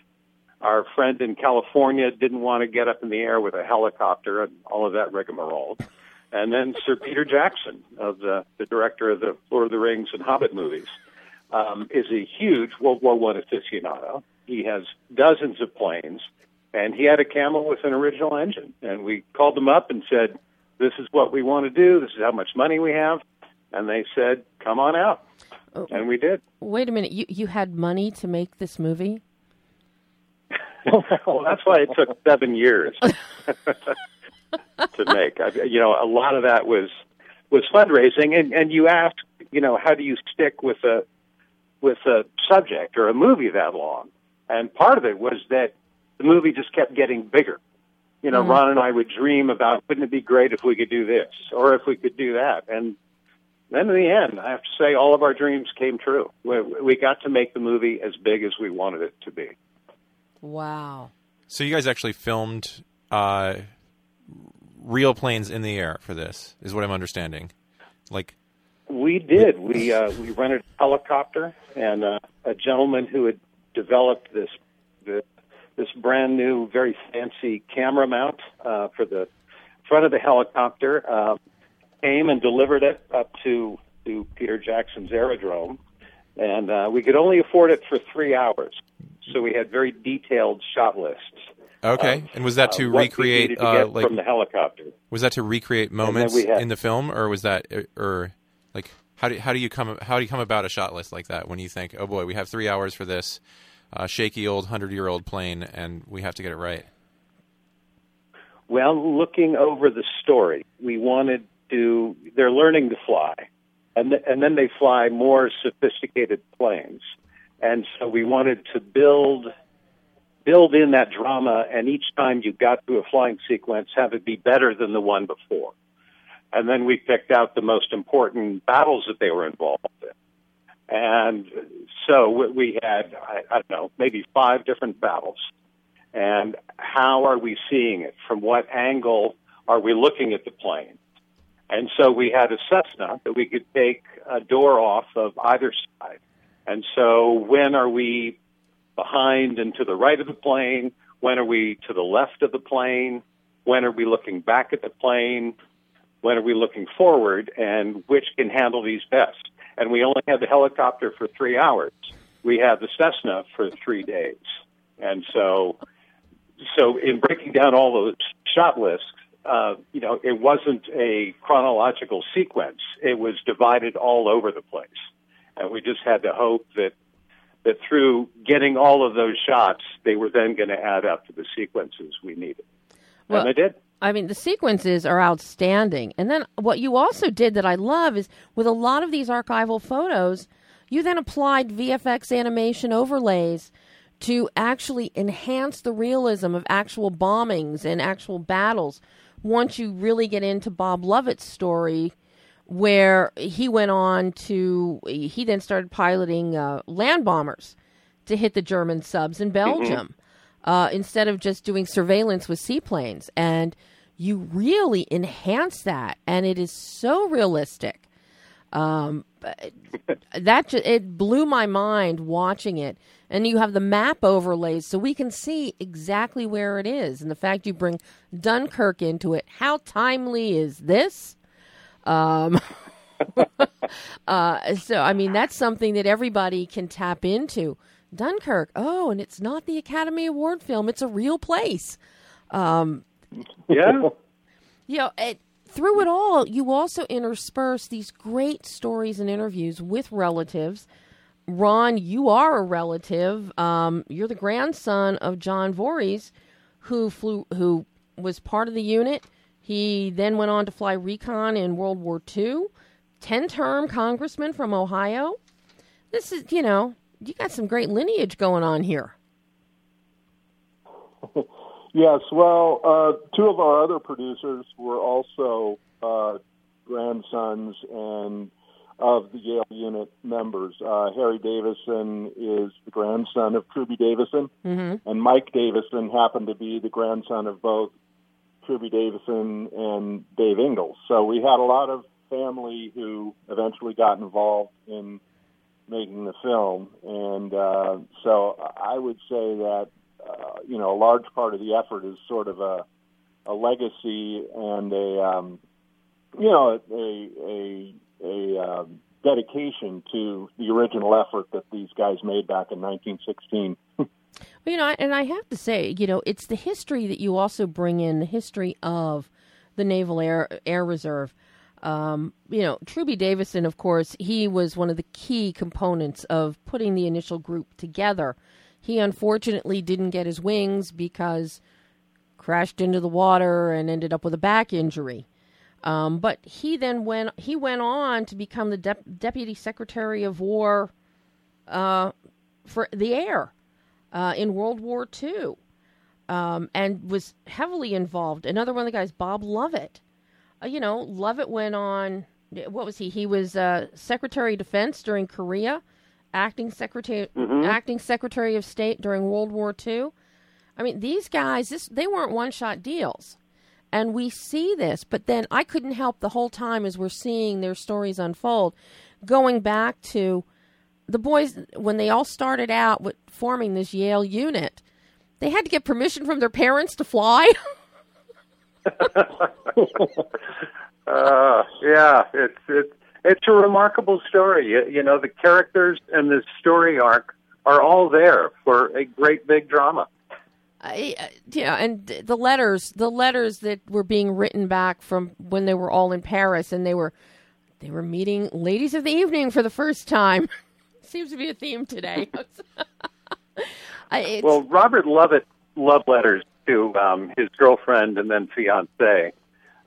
our friend in California didn't want to get up in the air with a helicopter and all of that rigmarole. And then Sir Peter Jackson, of the, the director of the Lord of the Rings and Hobbit movies, um, is a huge World War One aficionado. He has dozens of planes, and he had a Camel with an original engine. And we called them up and said, "This is what we want to do. This is how much money we have." And they said, "Come on out," Oh. and we did. Wait a minute. You you had money to make this movie? well, that's why it took seven years to make. I, you know, a lot of that was was fundraising, and and you ask, you know, how do you stick with a with a subject or a movie that long? And part of it was that the movie just kept getting bigger. You know, Mhm. Ron and I would dream about, wouldn't it be great if we could do this or if we could do that? And then in the end, I have to say, all of our dreams came true. We, we got to make the movie as big as we wanted it to be. Wow. So you guys actually filmed uh, real planes in the air for this, is what I'm understanding. Like, We did. We uh, we rented a helicopter, and uh, a gentleman who had developed this this brand new, very fancy camera mount uh, for the front of the helicopter uh, came and delivered it up to to Peter Jackson's aerodrome, and uh, we could only afford it for three hours. So we had very detailed shot lists. okay, of, and was that to uh, recreate to uh, like from the helicopter? was that to recreate moments had- in the film, or was that or like how do how do you come how do you come about a shot list like that when you think, oh boy, we have three hours for this uh, shaky old hundred year old plane, and we have to get it right. Well, looking over the story, we wanted to. They're learning to fly, and th- and then they fly more sophisticated planes, and so we wanted to build build in that drama. And each time you got to a flying sequence, have it be better than the one before. And then we picked out the most important battles that they were involved in. And so we- had, I, I don't know, maybe five different battles and how are we seeing it? From what angle are we looking at the plane? And so we had a Cessna that we could take a door off of either side. And so when are we behind and to the right of the plane? When are we to the left of the plane? When are we looking back at the plane? When are we looking forward? And which can handle these best? And we only had the helicopter for three hours. We had the Cessna for three days. And so so in breaking down all those shot lists, uh, you know, it wasn't a chronological sequence. It was divided all over the place, and we just had to hope that that through getting all of those shots, they were then going to add up to the sequences we needed, Well- and they did. I mean, the sequences are outstanding. And then what you also did that I love is with a lot of these archival photos, you then applied VFX animation overlays to actually enhance the realism of actual bombings and actual battles once you really get into Bob Lovett's story where he went on to he then started piloting uh, land bombers to hit the German subs in Belgium uh, instead of just doing surveillance with seaplanes. And you really enhance that, and it is so realistic. Um, that it blew my mind watching it. And you have the map overlays, so we can see exactly where it is. And the fact you bring Dunkirk into it, how timely is this? Um, uh, so, I mean, that's something that everybody can tap into. Dunkirk, oh, and it's not the Academy Award film; it's a real place. Um, Yeah, you know, it, through it all, you also intersperse these great stories and interviews with relatives. Ron, you are a relative. Um, you're the grandson of John Vorys, who flew, who was part of the unit. He then went on to fly recon in World War II. Ten-term congressman from Ohio. This is, you know, you got some great lineage going on here. Yes, well, uh, two of our other producers were also uh, grandsons and of the Yale unit members. Uh, Harry Davison is the grandson of Trubee Davison, Mm-hmm. and Mike Davison happened to be the grandson of both Trubee Davison and Dave Ingalls. So we had a lot of family who eventually got involved in making the film, and uh, so I would say that uh, you know, a large part of the effort is sort of a, a legacy and a, um, you know, a, a, a um, dedication to the original effort that these guys made back in 1916. Well, you know, and I have to say, you know, it's the history that you also bring in the history of the Naval Air Air Reserve. Um, you know, Trubee Davison, of course, he was one of the key components of putting the initial group together. He unfortunately didn't get his wings because crashed into the water and ended up with a back injury. Um, but he then went he went on to become the Dep- deputy secretary of war uh, for the air uh, in World War II, um, and was heavily involved. Another one of the guys, Bob Lovett. Uh, you know, Lovett went on. What was he? He was uh, Secretary of Defense during Korea, acting secretary acting Secretary of State during World War II. I mean, these guys, this they weren't one shot deals. And we see this, but then I couldn't help the whole time as we're seeing their stories unfold, going back to the boys when they all started out with forming this Yale unit. They had to get permission from their parents to fly. Uh, yeah, it's it's it's a remarkable story. You, you know, the characters and the story arc are all there for a great big drama. I, uh, yeah, and the letters, the letters that were being written back from when they were all in Paris, and they were they were meeting ladies of the evening for the first time. Seems to be a theme today. I- Well, Robert Lovett love letters to um, his girlfriend and then fiance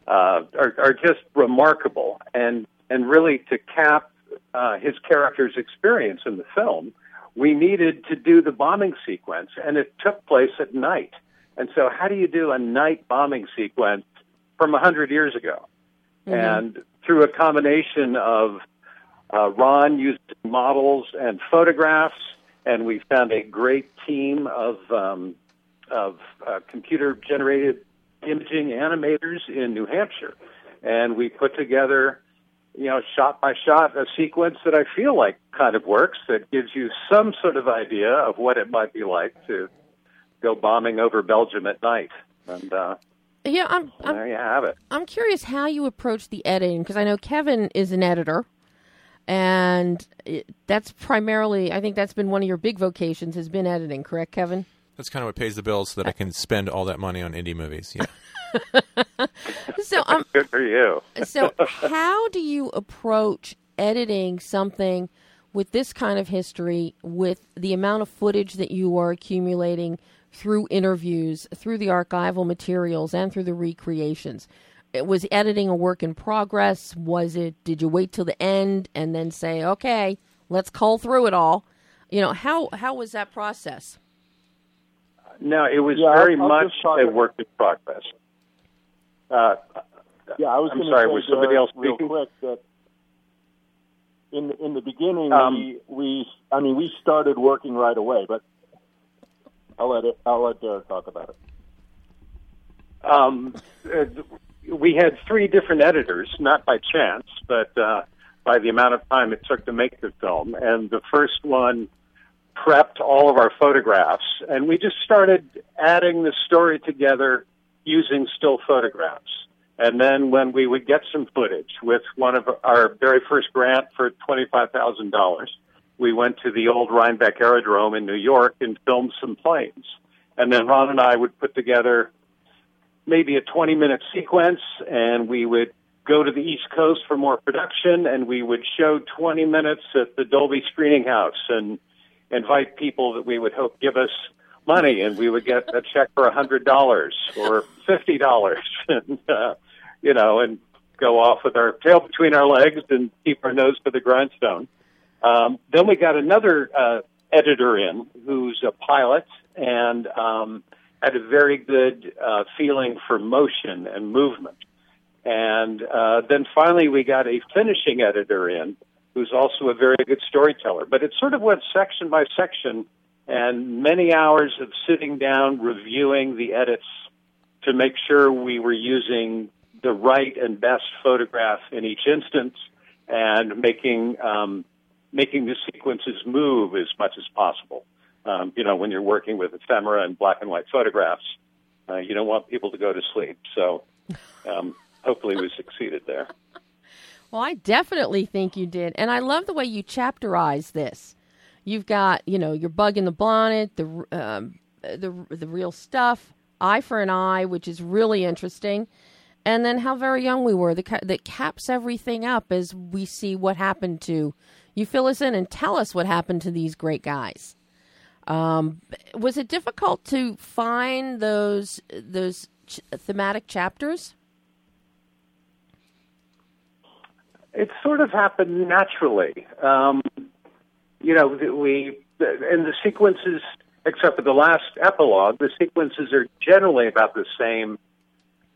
uh, are, are just remarkable, and and really to cap uh, his character's experience in the film, we needed to do the bombing sequence, and it took place at night. And so, how do you do a night bombing sequence from a hundred years ago? And through a combination of uh, Ron used models and photographs, and we found a great team of um, of uh, computer generated imaging animators in New Hampshire, and we put together, you know, shot by shot, a sequence that I feel like kind of works that gives you some sort of idea of what it might be like to go bombing over Belgium at night. And uh, yeah, I'm, I'm there you have it. I'm curious how you approach the editing because I know Kevin is an editor, and it, that's primarily I think that's been one of your big vocations has been editing. Correct, Kevin? That's kind of what pays the bills so that I can spend all that money on indie movies. Yeah. So um, Good for you. so how do you approach editing something with this kind of history with the amount of footage that you are accumulating through interviews through the archival materials and through the recreations it was editing a work in progress was it did you wait till the end and then say okay let's cull through it all you know how how was that process No, it was Yeah, I'll- very I'll much a work in progress. Uh, Yeah, I was I'm sorry, say was somebody else real speaking? quick that in in the beginning Um, we we I mean we started working right away, but I'll let it I'll let Darroch talk about it. um, uh, we had three different editors, not by chance, but uh, by the amount of time it took to make the film. And the first one prepped all of our photographs, and we just started adding the story together using still photographs. And then when we would get some footage with one of our very first grant for $25,000, we went to the old Rhinebeck Aerodrome in New York and filmed some planes. And then Ron and I would put together maybe a 20 minute sequence and we would go to the East Coast for more production and we would show 20 minutes at the Dolby Screening House and invite people that we would hope give us money and we would get a check for a hundred dollars or fifty dollars. And uh, you know and go off with our tail between our legs and keep our nose to the grindstone. Um, then we got another uh, editor in who's a pilot and um, had a very good uh, feeling for motion and movement. And uh, then finally we got a finishing editor in who's also a very good storyteller. But it sort of went section by section and many hours of sitting down reviewing the edits to make sure we were using the right and best photograph in each instance and making um, making the sequences move as much as possible. Um, you know, when you're working with ephemera and black and white photographs, uh, you don't want people to go to sleep. So um, hopefully we succeeded there. Well, I definitely think you did. And I love the way you chapterize this. You've got, you know, your bug in the bonnet, the um, the the real stuff, eye for an eye, which is really interesting, and then how very young we were. That that caps everything up as we see what happened to. You fill us in and tell us what happened to these great guys. Um, was it difficult to find those those ch- thematic chapters? It sort of happened naturally. Um, you know, we and the sequences, except for the last epilogue, the sequences are generally about the same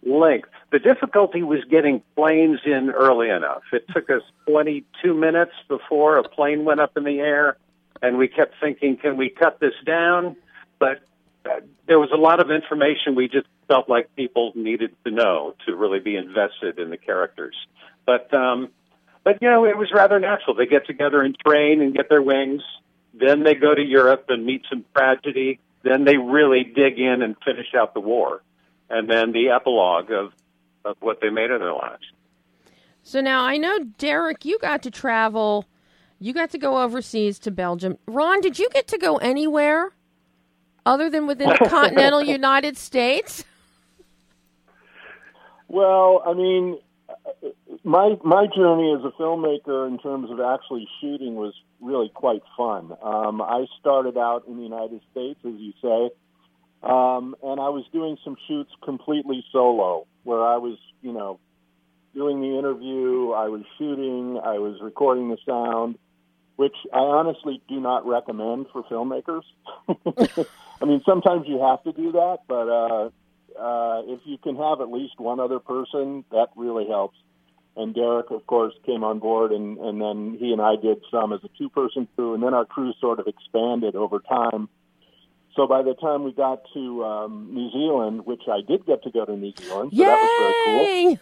length. The difficulty was getting planes in early enough. It took us 22 minutes before a plane went up in the air, and we kept thinking, can we cut this down? But uh, there was a lot of information we just felt like people needed to know to really be invested in the characters. But um, but you know, it was rather natural. They get together and train and get their wings. Then they go to Europe and meet some tragedy. Then they really dig in and finish out the war. And then the epilogue of, of what they made of their lives. So now I know, Darroch, you got to travel. You got to go overseas to Belgium. Ron, did you get to go anywhere other than within the continental United States? Well, I mean, my my journey as a filmmaker in terms of actually shooting was really quite fun. Um, I started out in the United States, as you say, um, and I was doing some shoots completely solo, where I was, you know, doing the interview, I was shooting, I was recording the sound, which I honestly do not recommend for filmmakers. I mean, sometimes you have to do that, but uh, uh, if you can have at least one other person, that really helps. And Darroch, of course, came on board, and, and then he and I did some as a two-person crew, and then our crew sort of expanded over time. So by the time we got to um, New Zealand, which I did get to go to New Zealand, so Yay! that was very cool.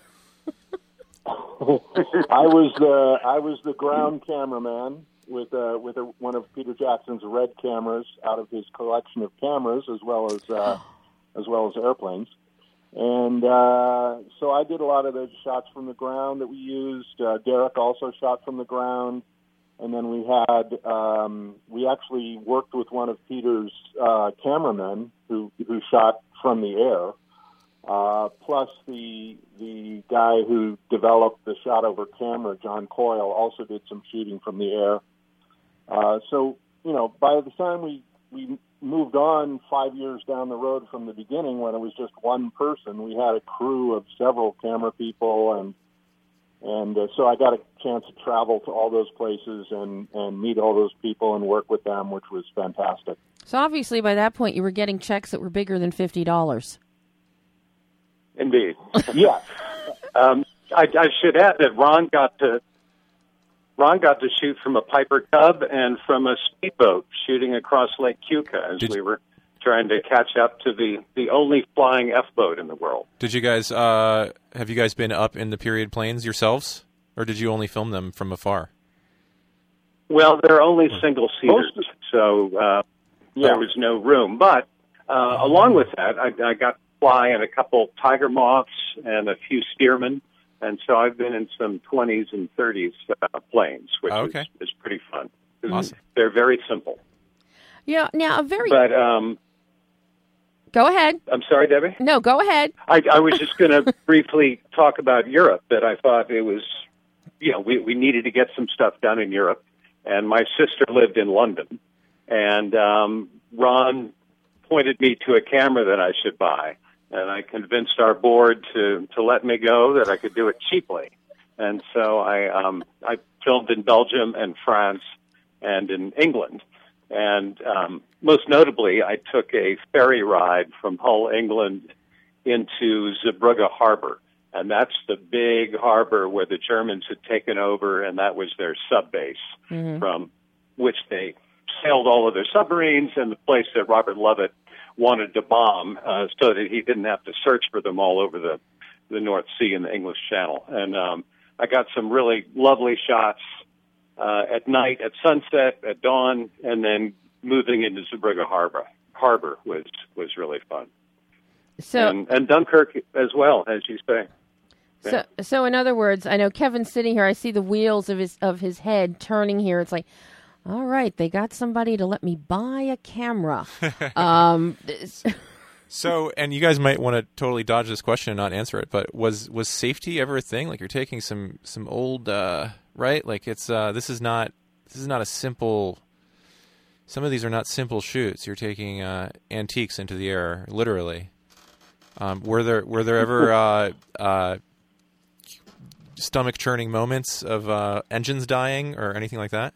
I was the I was the ground cameraman with uh, with a, one of Peter Jackson's red cameras out of his collection of cameras, as well as uh, as well as airplanes. And uh, so I did a lot of those shots from the ground that we used. Uh, Darroch also shot from the ground, and then we had um, we actually worked with one of Peter's uh, cameramen who who shot from the air. Uh, plus the the guy who developed the Shotover camera, John Coyle, also did some shooting from the air. Uh, so you know, by the time we we moved on five years down the road from the beginning when it was just one person. We had a crew of several camera people, and and uh, so I got a chance to travel to all those places and and meet all those people and work with them, which was fantastic. So obviously, by that point, you were getting checks that were bigger than fifty dollars. Indeed. Yeah, Um, I, I should add that Ron got to Ron got to shoot from a Piper Cub and from a speedboat shooting across Lake Keuka as Did- we were trying to catch up to the the only flying F boat in the world. Did you guys uh, have you guys been up in the period planes yourselves, or did you only film them from afar? Well, they're only single seaters, so uh, Yeah. there was no room. But uh, along with that, I, I got to fly in a couple tiger moths and a few steermen, and so I've been in some 20s and 30s uh, planes, which Oh, okay. is, is pretty fun. Awesome. They're very simple. Yeah. Now, a very But um, go ahead. I'm sorry, Debbie. No, go ahead. I, I was just going to briefly talk about Europe. That I thought it was, you know, we we needed to get some stuff done in Europe, and my sister lived in London, and um, Ron pointed me to a camera that I should buy, and I convinced our board to to let me go that I could do it cheaply, and so I um, I filmed in Belgium and France and in England. And um, most notably, I took a ferry ride from Hull, England, into Zeebrugge Harbor. And that's the big harbor where the Germans had taken over, and that was their sub base from which they sailed all of their submarines and the place that Robert Lovett wanted to bomb uh, so that he didn't have to search for them all over the, the North Sea and the English Channel. And um, I got some really lovely shots uh, at night, at sunset, at dawn, and then moving into Zeebrugge Harbor harbor was was really fun. So, and, and Dunkirk as well, as you say. so, so in other words, I know Kevin's sitting here. I see the wheels of his of his head turning here. It's like, all right, they got somebody to let me buy a camera. um, So, and you guys might want to totally dodge this question and not answer it, but was was safety ever a thing? Like you're taking some some old uh, right? Like it's uh, this is not this is not a simple. Some of these are not simple shoots. You're taking uh, antiques into the air, literally. Um, were there were there ever uh, uh, stomach churning moments of uh, engines dying or anything like that?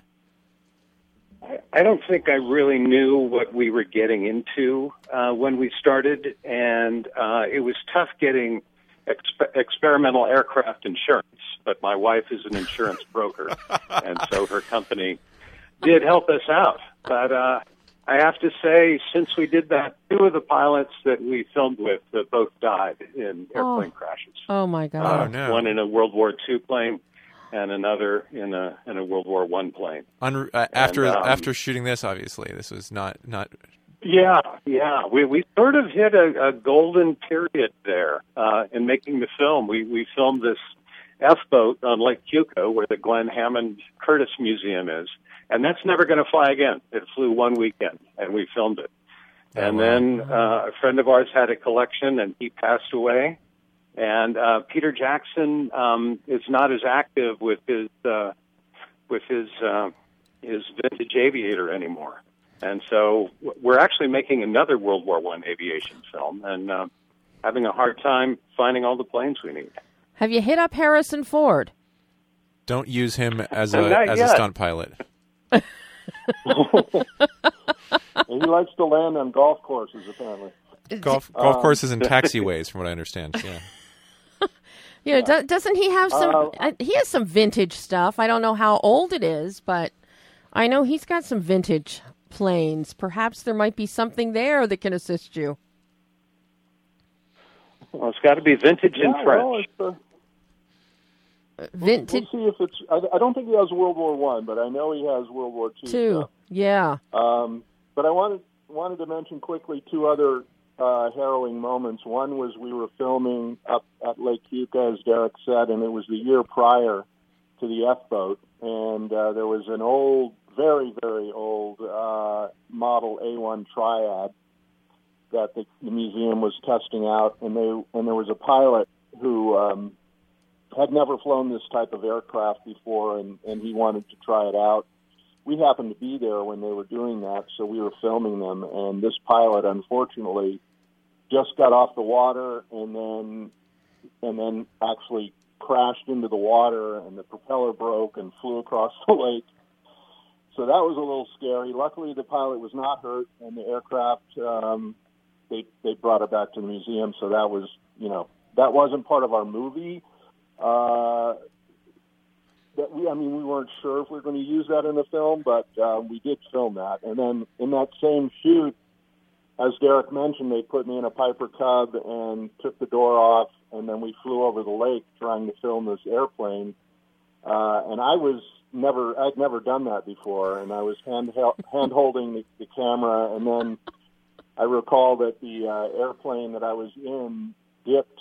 I- I don't think I really knew what we were getting into uh, when we started, and uh, it was tough getting exp- experimental aircraft insurance. But my wife is an insurance broker, and so her company did help us out. But uh, I have to say, since we did that, two of the pilots that we filmed with uh, both died in airplane crashes. oh my Uh, god! no. One in a World War II plane, and another in a in a World War One plane. Uh, after um, after shooting this, obviously, this was not not Yeah, yeah. We we sort of hit a, a golden period there uh, in making the film. We we filmed this F boat on Lake Keuka, where the Glenn Hammond Curtiss Museum is, and that's never going to fly again. It flew one weekend, and we filmed it. And then uh, a friend of ours had a collection, and he passed away. And uh, Peter Jackson um, is not as active with his uh, with his uh, his vintage aviator anymore. And so we're actually making another World War One aviation film, and uh, having a hard time finding all the planes we need. Have you hit up Harrison Ford? don't use him as a Not as a stunt pilot. He likes to land on golf courses, apparently. Golf golf courses and taxiways, from what I understand. Yeah. Yeah, do, doesn't he have some? Uh, uh, he has some vintage stuff. I don't know how old it is, but I know he's got some vintage planes. Perhaps there might be something there that can assist you. Well, it's got to be vintage and Yeah, French. well, it's, uh, Vintage We'll see if it's. I, I don't think he has World War One, but I know he has World War Two. too. stuff. Yeah. Um, but I wanted wanted to mention quickly two other uh, harrowing moments. One was we were filming up at Lake Keuka, as Darroch said, and it was the year prior to the F boat, and uh, there was an old, very very old uh, model A1 Triad that the, the museum was testing out, and they and there was a pilot who. Um, had never flown this type of aircraft before, and, and he wanted to try it out we happened to be there when they were doing that, so we were filming them. And this pilot, unfortunately, just got off the water and then and then actually crashed into the water, and the propeller broke and flew across the lake. So that was a little scary. Luckily, the pilot was not hurt, and the aircraft um, they they brought it back to the museum. So that was you know that wasn't part of our movie. Uh, that we, I mean, we weren't sure if we were going to use that in the film, but uh, we did film that. And then in that same shoot, as Darroch mentioned, they put me in a Piper Cub and took the door off, and then we flew over the lake trying to film this airplane. Uh, and I was never, I'd never done that before, and I was hand hand holding the, the camera, and then I recall that the uh, airplane that I was in dipped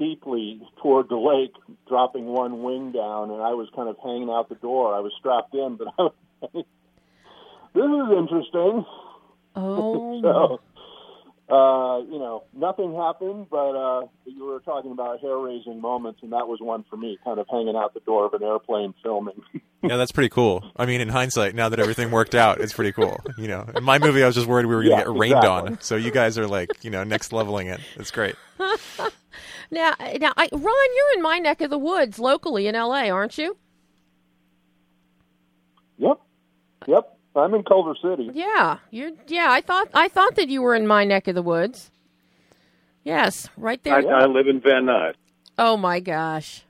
steeply toward the lake, dropping one wing down, and I was kind of hanging out the door. I was strapped in, but I was this is interesting. Oh. So, uh, you know, nothing happened, but uh, you were talking about hair-raising moments, and that was one for me, kind of hanging out the door of an airplane filming. Yeah, that's pretty cool. I mean, in hindsight, now that everything worked out, it's pretty cool. You know, in my movie, I was just worried we were going to Yeah, get rained exactly. on. So you guys are like, you know, next leveling it. It's great. Now, now, I, Ron, you're in my neck of the woods locally in L.A., aren't you? yep, yep. I'm in Culver City. Yeah, you're. Yeah, I thought I thought that you were in my neck of the woods. Yes, right there. I, I live in Van Nuys. Oh my gosh.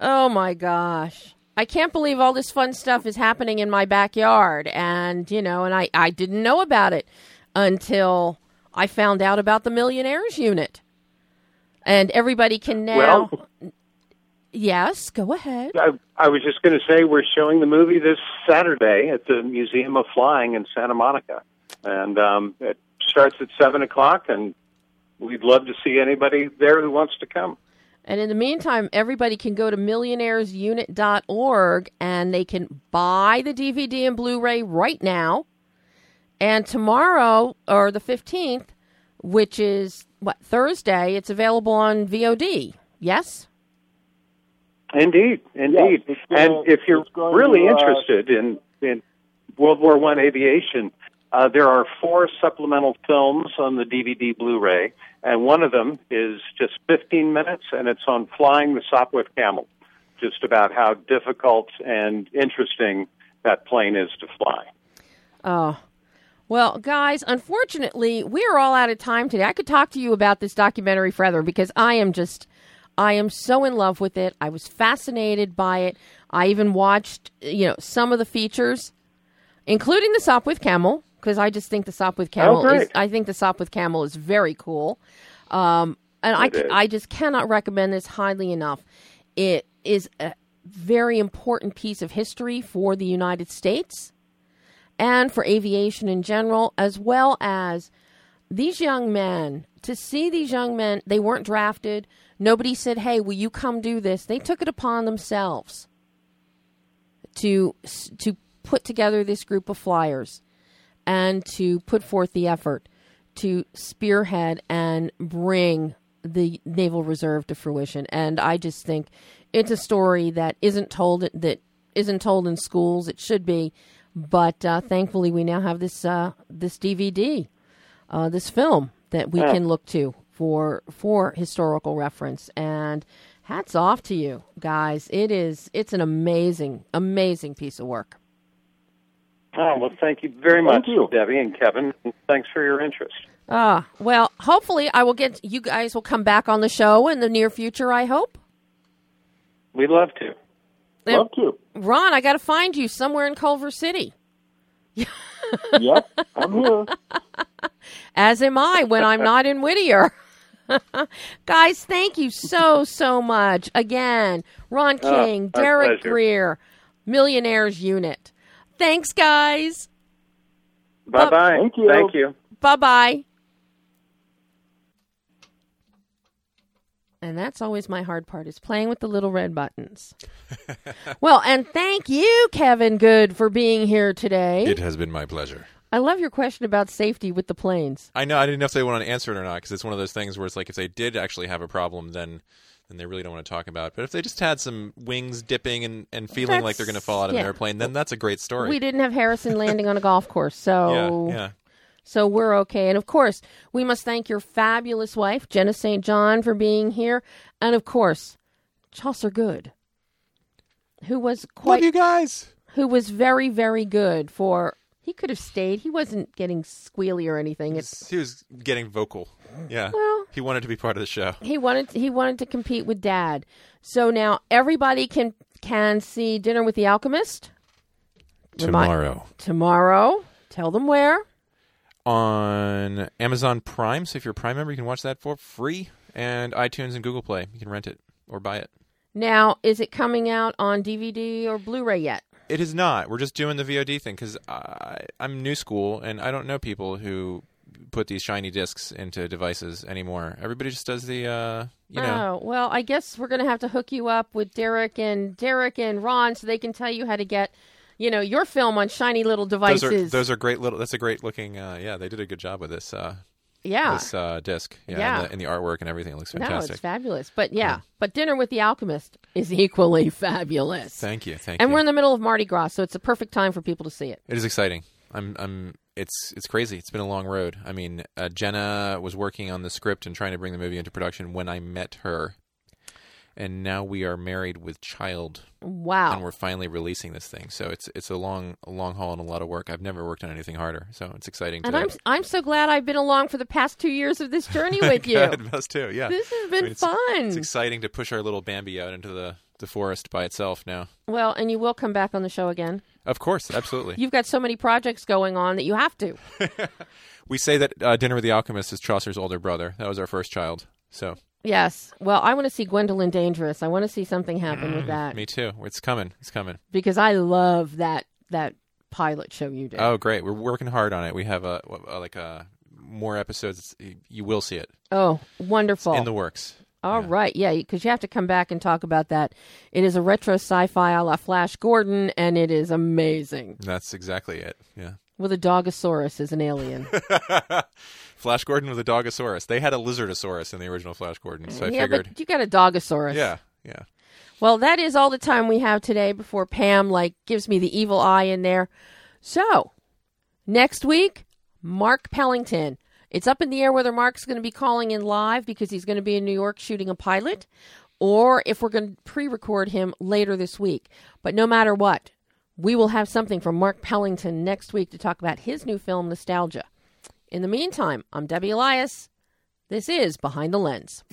Oh my gosh. I can't believe all this fun stuff is happening in my backyard and you know and I I didn't know about it until I found out about the millionaires unit. And everybody can now Well- Yes, go ahead. I, I was just going to say we're showing the movie this Saturday at the Museum of Flying in Santa Monica, and um, it starts at seven o'clock. And we'd love to see anybody there who wants to come. And in the meantime, everybody can go to millionairesunit.org and they can buy the DVD and Blu ray right now. And tomorrow, or the 15th, which is what, Thursday, it's available on VOD. Yes? Indeed, indeed. it's gonna- and if you're really to, uh, interested in in World War One aviation, uh, there are four supplemental films on the DVD Blu-ray, and one of them is just 15 minutes, and it's on flying the Sopwith Camel, just about how difficult and interesting that plane is to fly. Oh. Well, guys, unfortunately, we are all out of time today. I could talk to you about this documentary forever because I am just, I am so in love with it. I was fascinated by it. I even watched, you know, some of the features, including the Sopwith Camel, because I just think the Sopwith Camel is, great. I think the Sopwith Camel is very cool. Um, and I, is. I just cannot recommend this highly enough. It is a very important piece of history for the United States and for aviation in general, as well as these young men. To see these young men, they weren't drafted. Nobody said, "Hey, will you come do this?" They took it upon themselves to to put together this group of flyers and to put forth the effort to spearhead and bring the Naval Reserve to fruition. And I just think it's a story that isn't told that isn't told in schools. It should be, but uh, thankfully we now have this uh, this DVD, uh, this film that we can look to for for historical reference. And hats off to you guys. It is it's an amazing amazing piece of work. Oh well, thank you very much, you. Debbie and Kevin. Thanks for your interest. Ah, well, hopefully I will get you guys will come back on the show in the near future. I hope. We'd love to. Love to. Ron, I got to find you somewhere in Culver City. Yep, I'm here. As am I when I'm not in Whittier. Guys, thank you so, so much. Again, Ron Oh, King, our Darroch pleasure. Greer, Millionaires Unit. Thanks, guys. Bye bye. Thank you. Thank you. Bye bye. And that's always my hard part is playing with the little red buttons. well, and thank you, Kevin Good, for being here today. It has been my pleasure. I love your question about safety with the planes. I know. I didn't know if they want to answer it or not because it's one of those things where it's like if they did actually have a problem, then then they really don't want to talk about. it. But if they just had some wings dipping and, and feeling like they're going to fall out of yeah. an airplane, then that's a great story. We didn't have Harrison landing on a golf course, so yeah, yeah. So we're okay. And of course, we must thank your fabulous wife, Jenna St. John, for being here, and of course, Chaucer Good, who was quite. Love quite you guys. who was very very good for. He could have stayed. He wasn't getting squealy or anything. It's He was getting vocal. Yeah. Well- he wanted to be part of the show. he wanted he wanted to compete with Dad. So now everybody can can see Dinner with the Alchemist Remi- Tomorrow tomorrow. Tell them where. On Amazon Prime. So if you're a Prime member, you can watch that for free. And iTunes and Google Play. You can rent it or buy it. Now, is it coming out on DVD or Blu-ray yet? It is not. We're just doing the VOD thing because I'm new school and I don't know people who put these shiny discs into devices anymore. Everybody just does the, uh, you know. Oh, well, I guess we're going to have to hook you up with Darroch and Darroch and Ron so they can tell you how to get, you know, your film on shiny little Those devices. are those are great little. That's a great looking. Uh, yeah, they did a good job with this uh, yeah. this uh, disc. Yeah, Yeah. And, the, and the artwork and everything it looks no, it's fabulous. But yeah, but Dinner with the Alchemist is equally fabulous. Thank you, thank and you. And we're in the middle of Mardi Gras, so it's a perfect time for people to see it. It is exciting. I'm I'm it's it's crazy. It's been a long road. I mean, uh, Jenna was working on the script and trying to bring the movie into production when I met her. And now we are married with child Wow! and we're finally releasing this thing. So it's it's a long a long haul and a lot of work. I've never worked on anything harder. So it's exciting And. I'm I'm so glad I've been along for the past two years of this journey with you. Good, us too. Yeah. This has I been mean, it's, fun. It's exciting to push our little Bambi out into the the forest by itself now. Well, and you will come back on the show again. Of course, absolutely. You've got so many projects going on that you have to. we say that uh, Dinner with the Alchemist is Chaucer's older brother. That was our first child. So Yes. Well, I want to see Gwendolyn Dangerous. I want to see something happen with mm, that Me too. It's coming. It's coming. because I love that that pilot show you did. Oh, great. We're working hard on it. We have a, a uh, like a more episodes. You will see it Oh, wonderful. in the works. All right, yeah, because you have to come back and talk about that. It is a retro sci-fi a la Flash Gordon, and it is amazing. That's exactly it. Yeah. With a Dogosaurus as an alien. Flash Gordon with a Dogosaurus. They had a Lizardosaurus in the original Flash Gordon, so I yeah, figured. but you got a Dogosaurus. Yeah, yeah. Well, that is all the time we have today before Pam like gives me the evil eye in there. So, next week, Mark Pellington. It's up in the air whether Mark's going to be calling in live because he's going to be in New York shooting a pilot or if we're going to pre-record him later this week. But no matter what, we will have something from Mark Pellington next week to talk about his new film Nostalgia. In the meantime, I'm Debbie Elias. This is Behind the Lens.